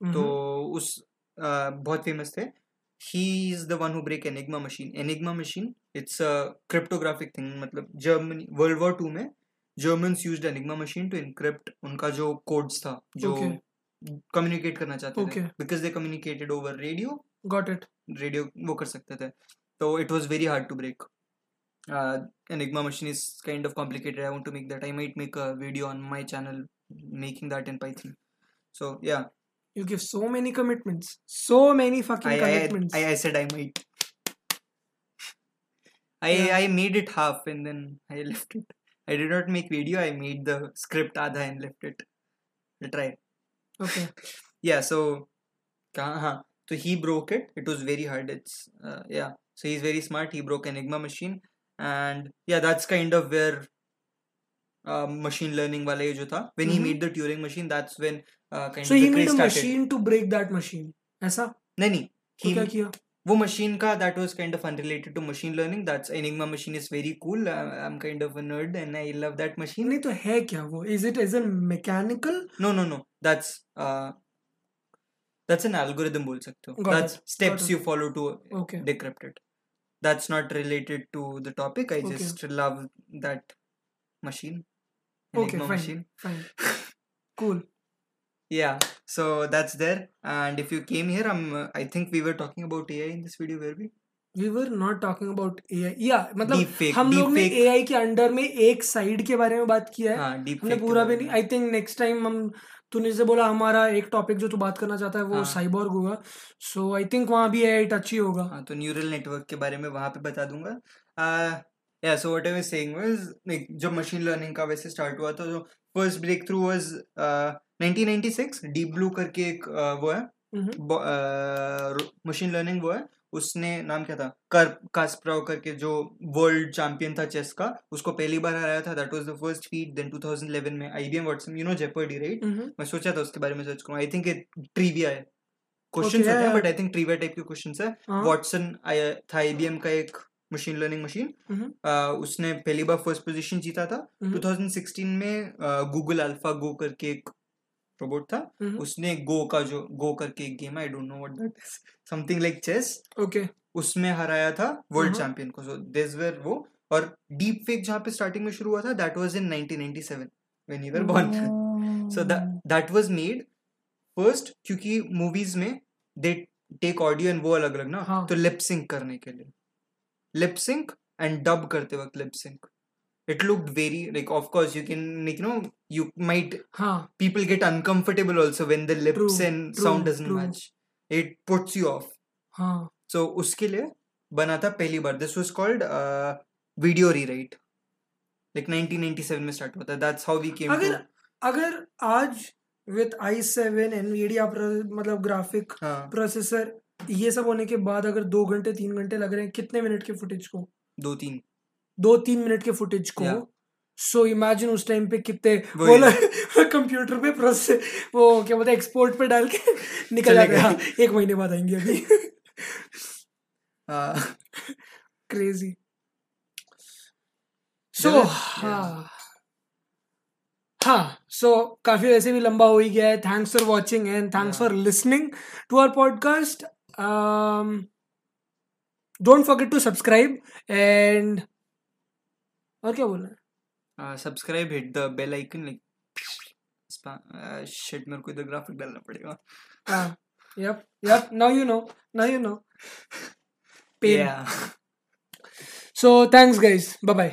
तो Mhm. उस uh, बहुत फ़ेमस थे he is the one who break enigma machine enigma machine it's a cryptographic thing मतलब जर्मनी वर्ल्ड वॉर टू में Germans used enigma machine to encrypt उनका जो codes था जो Okay. कम्युनिकेट करना चाहते थे. Because they communicated over radio got it radio वो कर सकते थे तो it was very hard to break enigma machine is kind of complicated i want to make that i might make a video on my channel making that in python so yeah You give so many commitments. So many fucking I, commitments. I, I, I said I might. I yeah. I made it half and then I left it. I did not make video. I made the script adha and left it. I tried. Okay. yeah. So, uh, so he broke it. It was very hard. It's uh, yeah. So he's very smart. He broke Enigma machine, and yeah, that's kind of where machine learning वाला ये जो था when he made the Turing machine that's when so he made a machine to break that machine ऐसा? नहीं नहीं तो क्या किया? वो मशीन का that was kind of unrelated to machine learning that's enigma machine is very cool I am kind of a nerd and I love that machine नहीं तो है क्या वो? Is it as a mechanical no no no that's that's an algorithm बोल सकते हो. That's steps you follow to decrypt it that's not related to the topic I just love that machine Okay. fine machine. fine cool Yeah. So that's there. And if you came here, I'm. Uh, I think we were talking about AI in this video, were we? we were not talking about AI yeah मतलब Deepfake. हम लोग ने. AI के under में एक side के बारे में बात किया है हाँ हमने पूरा भी नहीं आई थिंक नेक्स्ट टाइम हम तूने जैसे बोला हमारा एक टॉपिक जो तू बात करना चाहता है वो हाँ। साइबॉर्ग होगा सो आई थिंक वहाँ भी एआई टच ही होगा हाँ तो न्यूरल नेटवर्क के बारे में वहाँ पे बता दूँगा या so what I was saying was जब मशीन लर्निंग का वैसे स्टार्ट हुआ था जो first breakthrough was 1996 Deep Blue करके एक uh, वो है हम्म, मशीन लर्निंग वो है उसने नाम क्या था कर कास्पराव करके जो वर्ल्ड चैंपियन था चेस का उसको पहली बार हराया था that was the first feat then 2011 में IBM Watson you know Jeopardy right hmm, मैं सोचा था उसके बारे में सर्च करूँ आई थिंक इट ट्रिविया है क्वेश्चंस होते हैं but I think trivia type के क्वेश्चंस है हाँ, वाटसन था आईबीएम का एक मशीन लर्निंग मशीन उसने पहली बार फ़र्स्ट पोजीशन जीता था। हम्म, 2016 में गूगल अल्फ़ा गो करके एक रोबोट था। हम्म, उसने गो का जो गो करके एक game I don't know what that is something like chess okay उसमें हराया था वर्ल्ड। चैंपियन को। सो दिस वेर वो। और डीप फेक जहाँ पे स्टार्टिंग में शुरू हुआ था that was in 1997 when you were born so that was made first क्योंकि मूवीज़ में दे टेक ऑडियो एंड वो अलग अलग ना। हाँ। तो लिप सिंक करने के लिए। लिप सिंक एंड डब करते वक्त lip sync it looked very like of course you can you know you might हाँ people get uncomfortable also when the lips True, and true, sound doesn't true. match it puts you off हाँ so उसके लिए बना था पहली बार this was called uh, video rewrite like 1997 में start हुआ था that's how we came अगर to अगर आज विथ आई सेवन एनवीडिया मतलब ग्राफिक हाँ प्रोसेसर ये सब होने के बाद अगर दो घंटे तीन घंटे लग रहे हैं कितने मिनट के फुटेज को? दो तीन दो तीन मिनट के फुटेज को. सो इमेजिन उस टाइम पे कितने कंप्यूटर पे प्रोसेस वो क्या बोलते एक्सपोर्ट पे डाल के निकल जाते हैं। हाँ, एक महीने बाद आएँगे अभी। हाँ। क्रेजी सो There is- हाँ। हाँ सो काफ़ी वैसे भी लंबा हो ही गया है। Thanks for watching and thanks for listening to our podcast don't forget to subscribe and और क्या बोलना है uh, subscribe hit the bell icon like uh, shit मेरे को इधर ग्राफिक डालना पड़ेगा हाँ yep yep now you know now you know pain yeah so thanks guys bye bye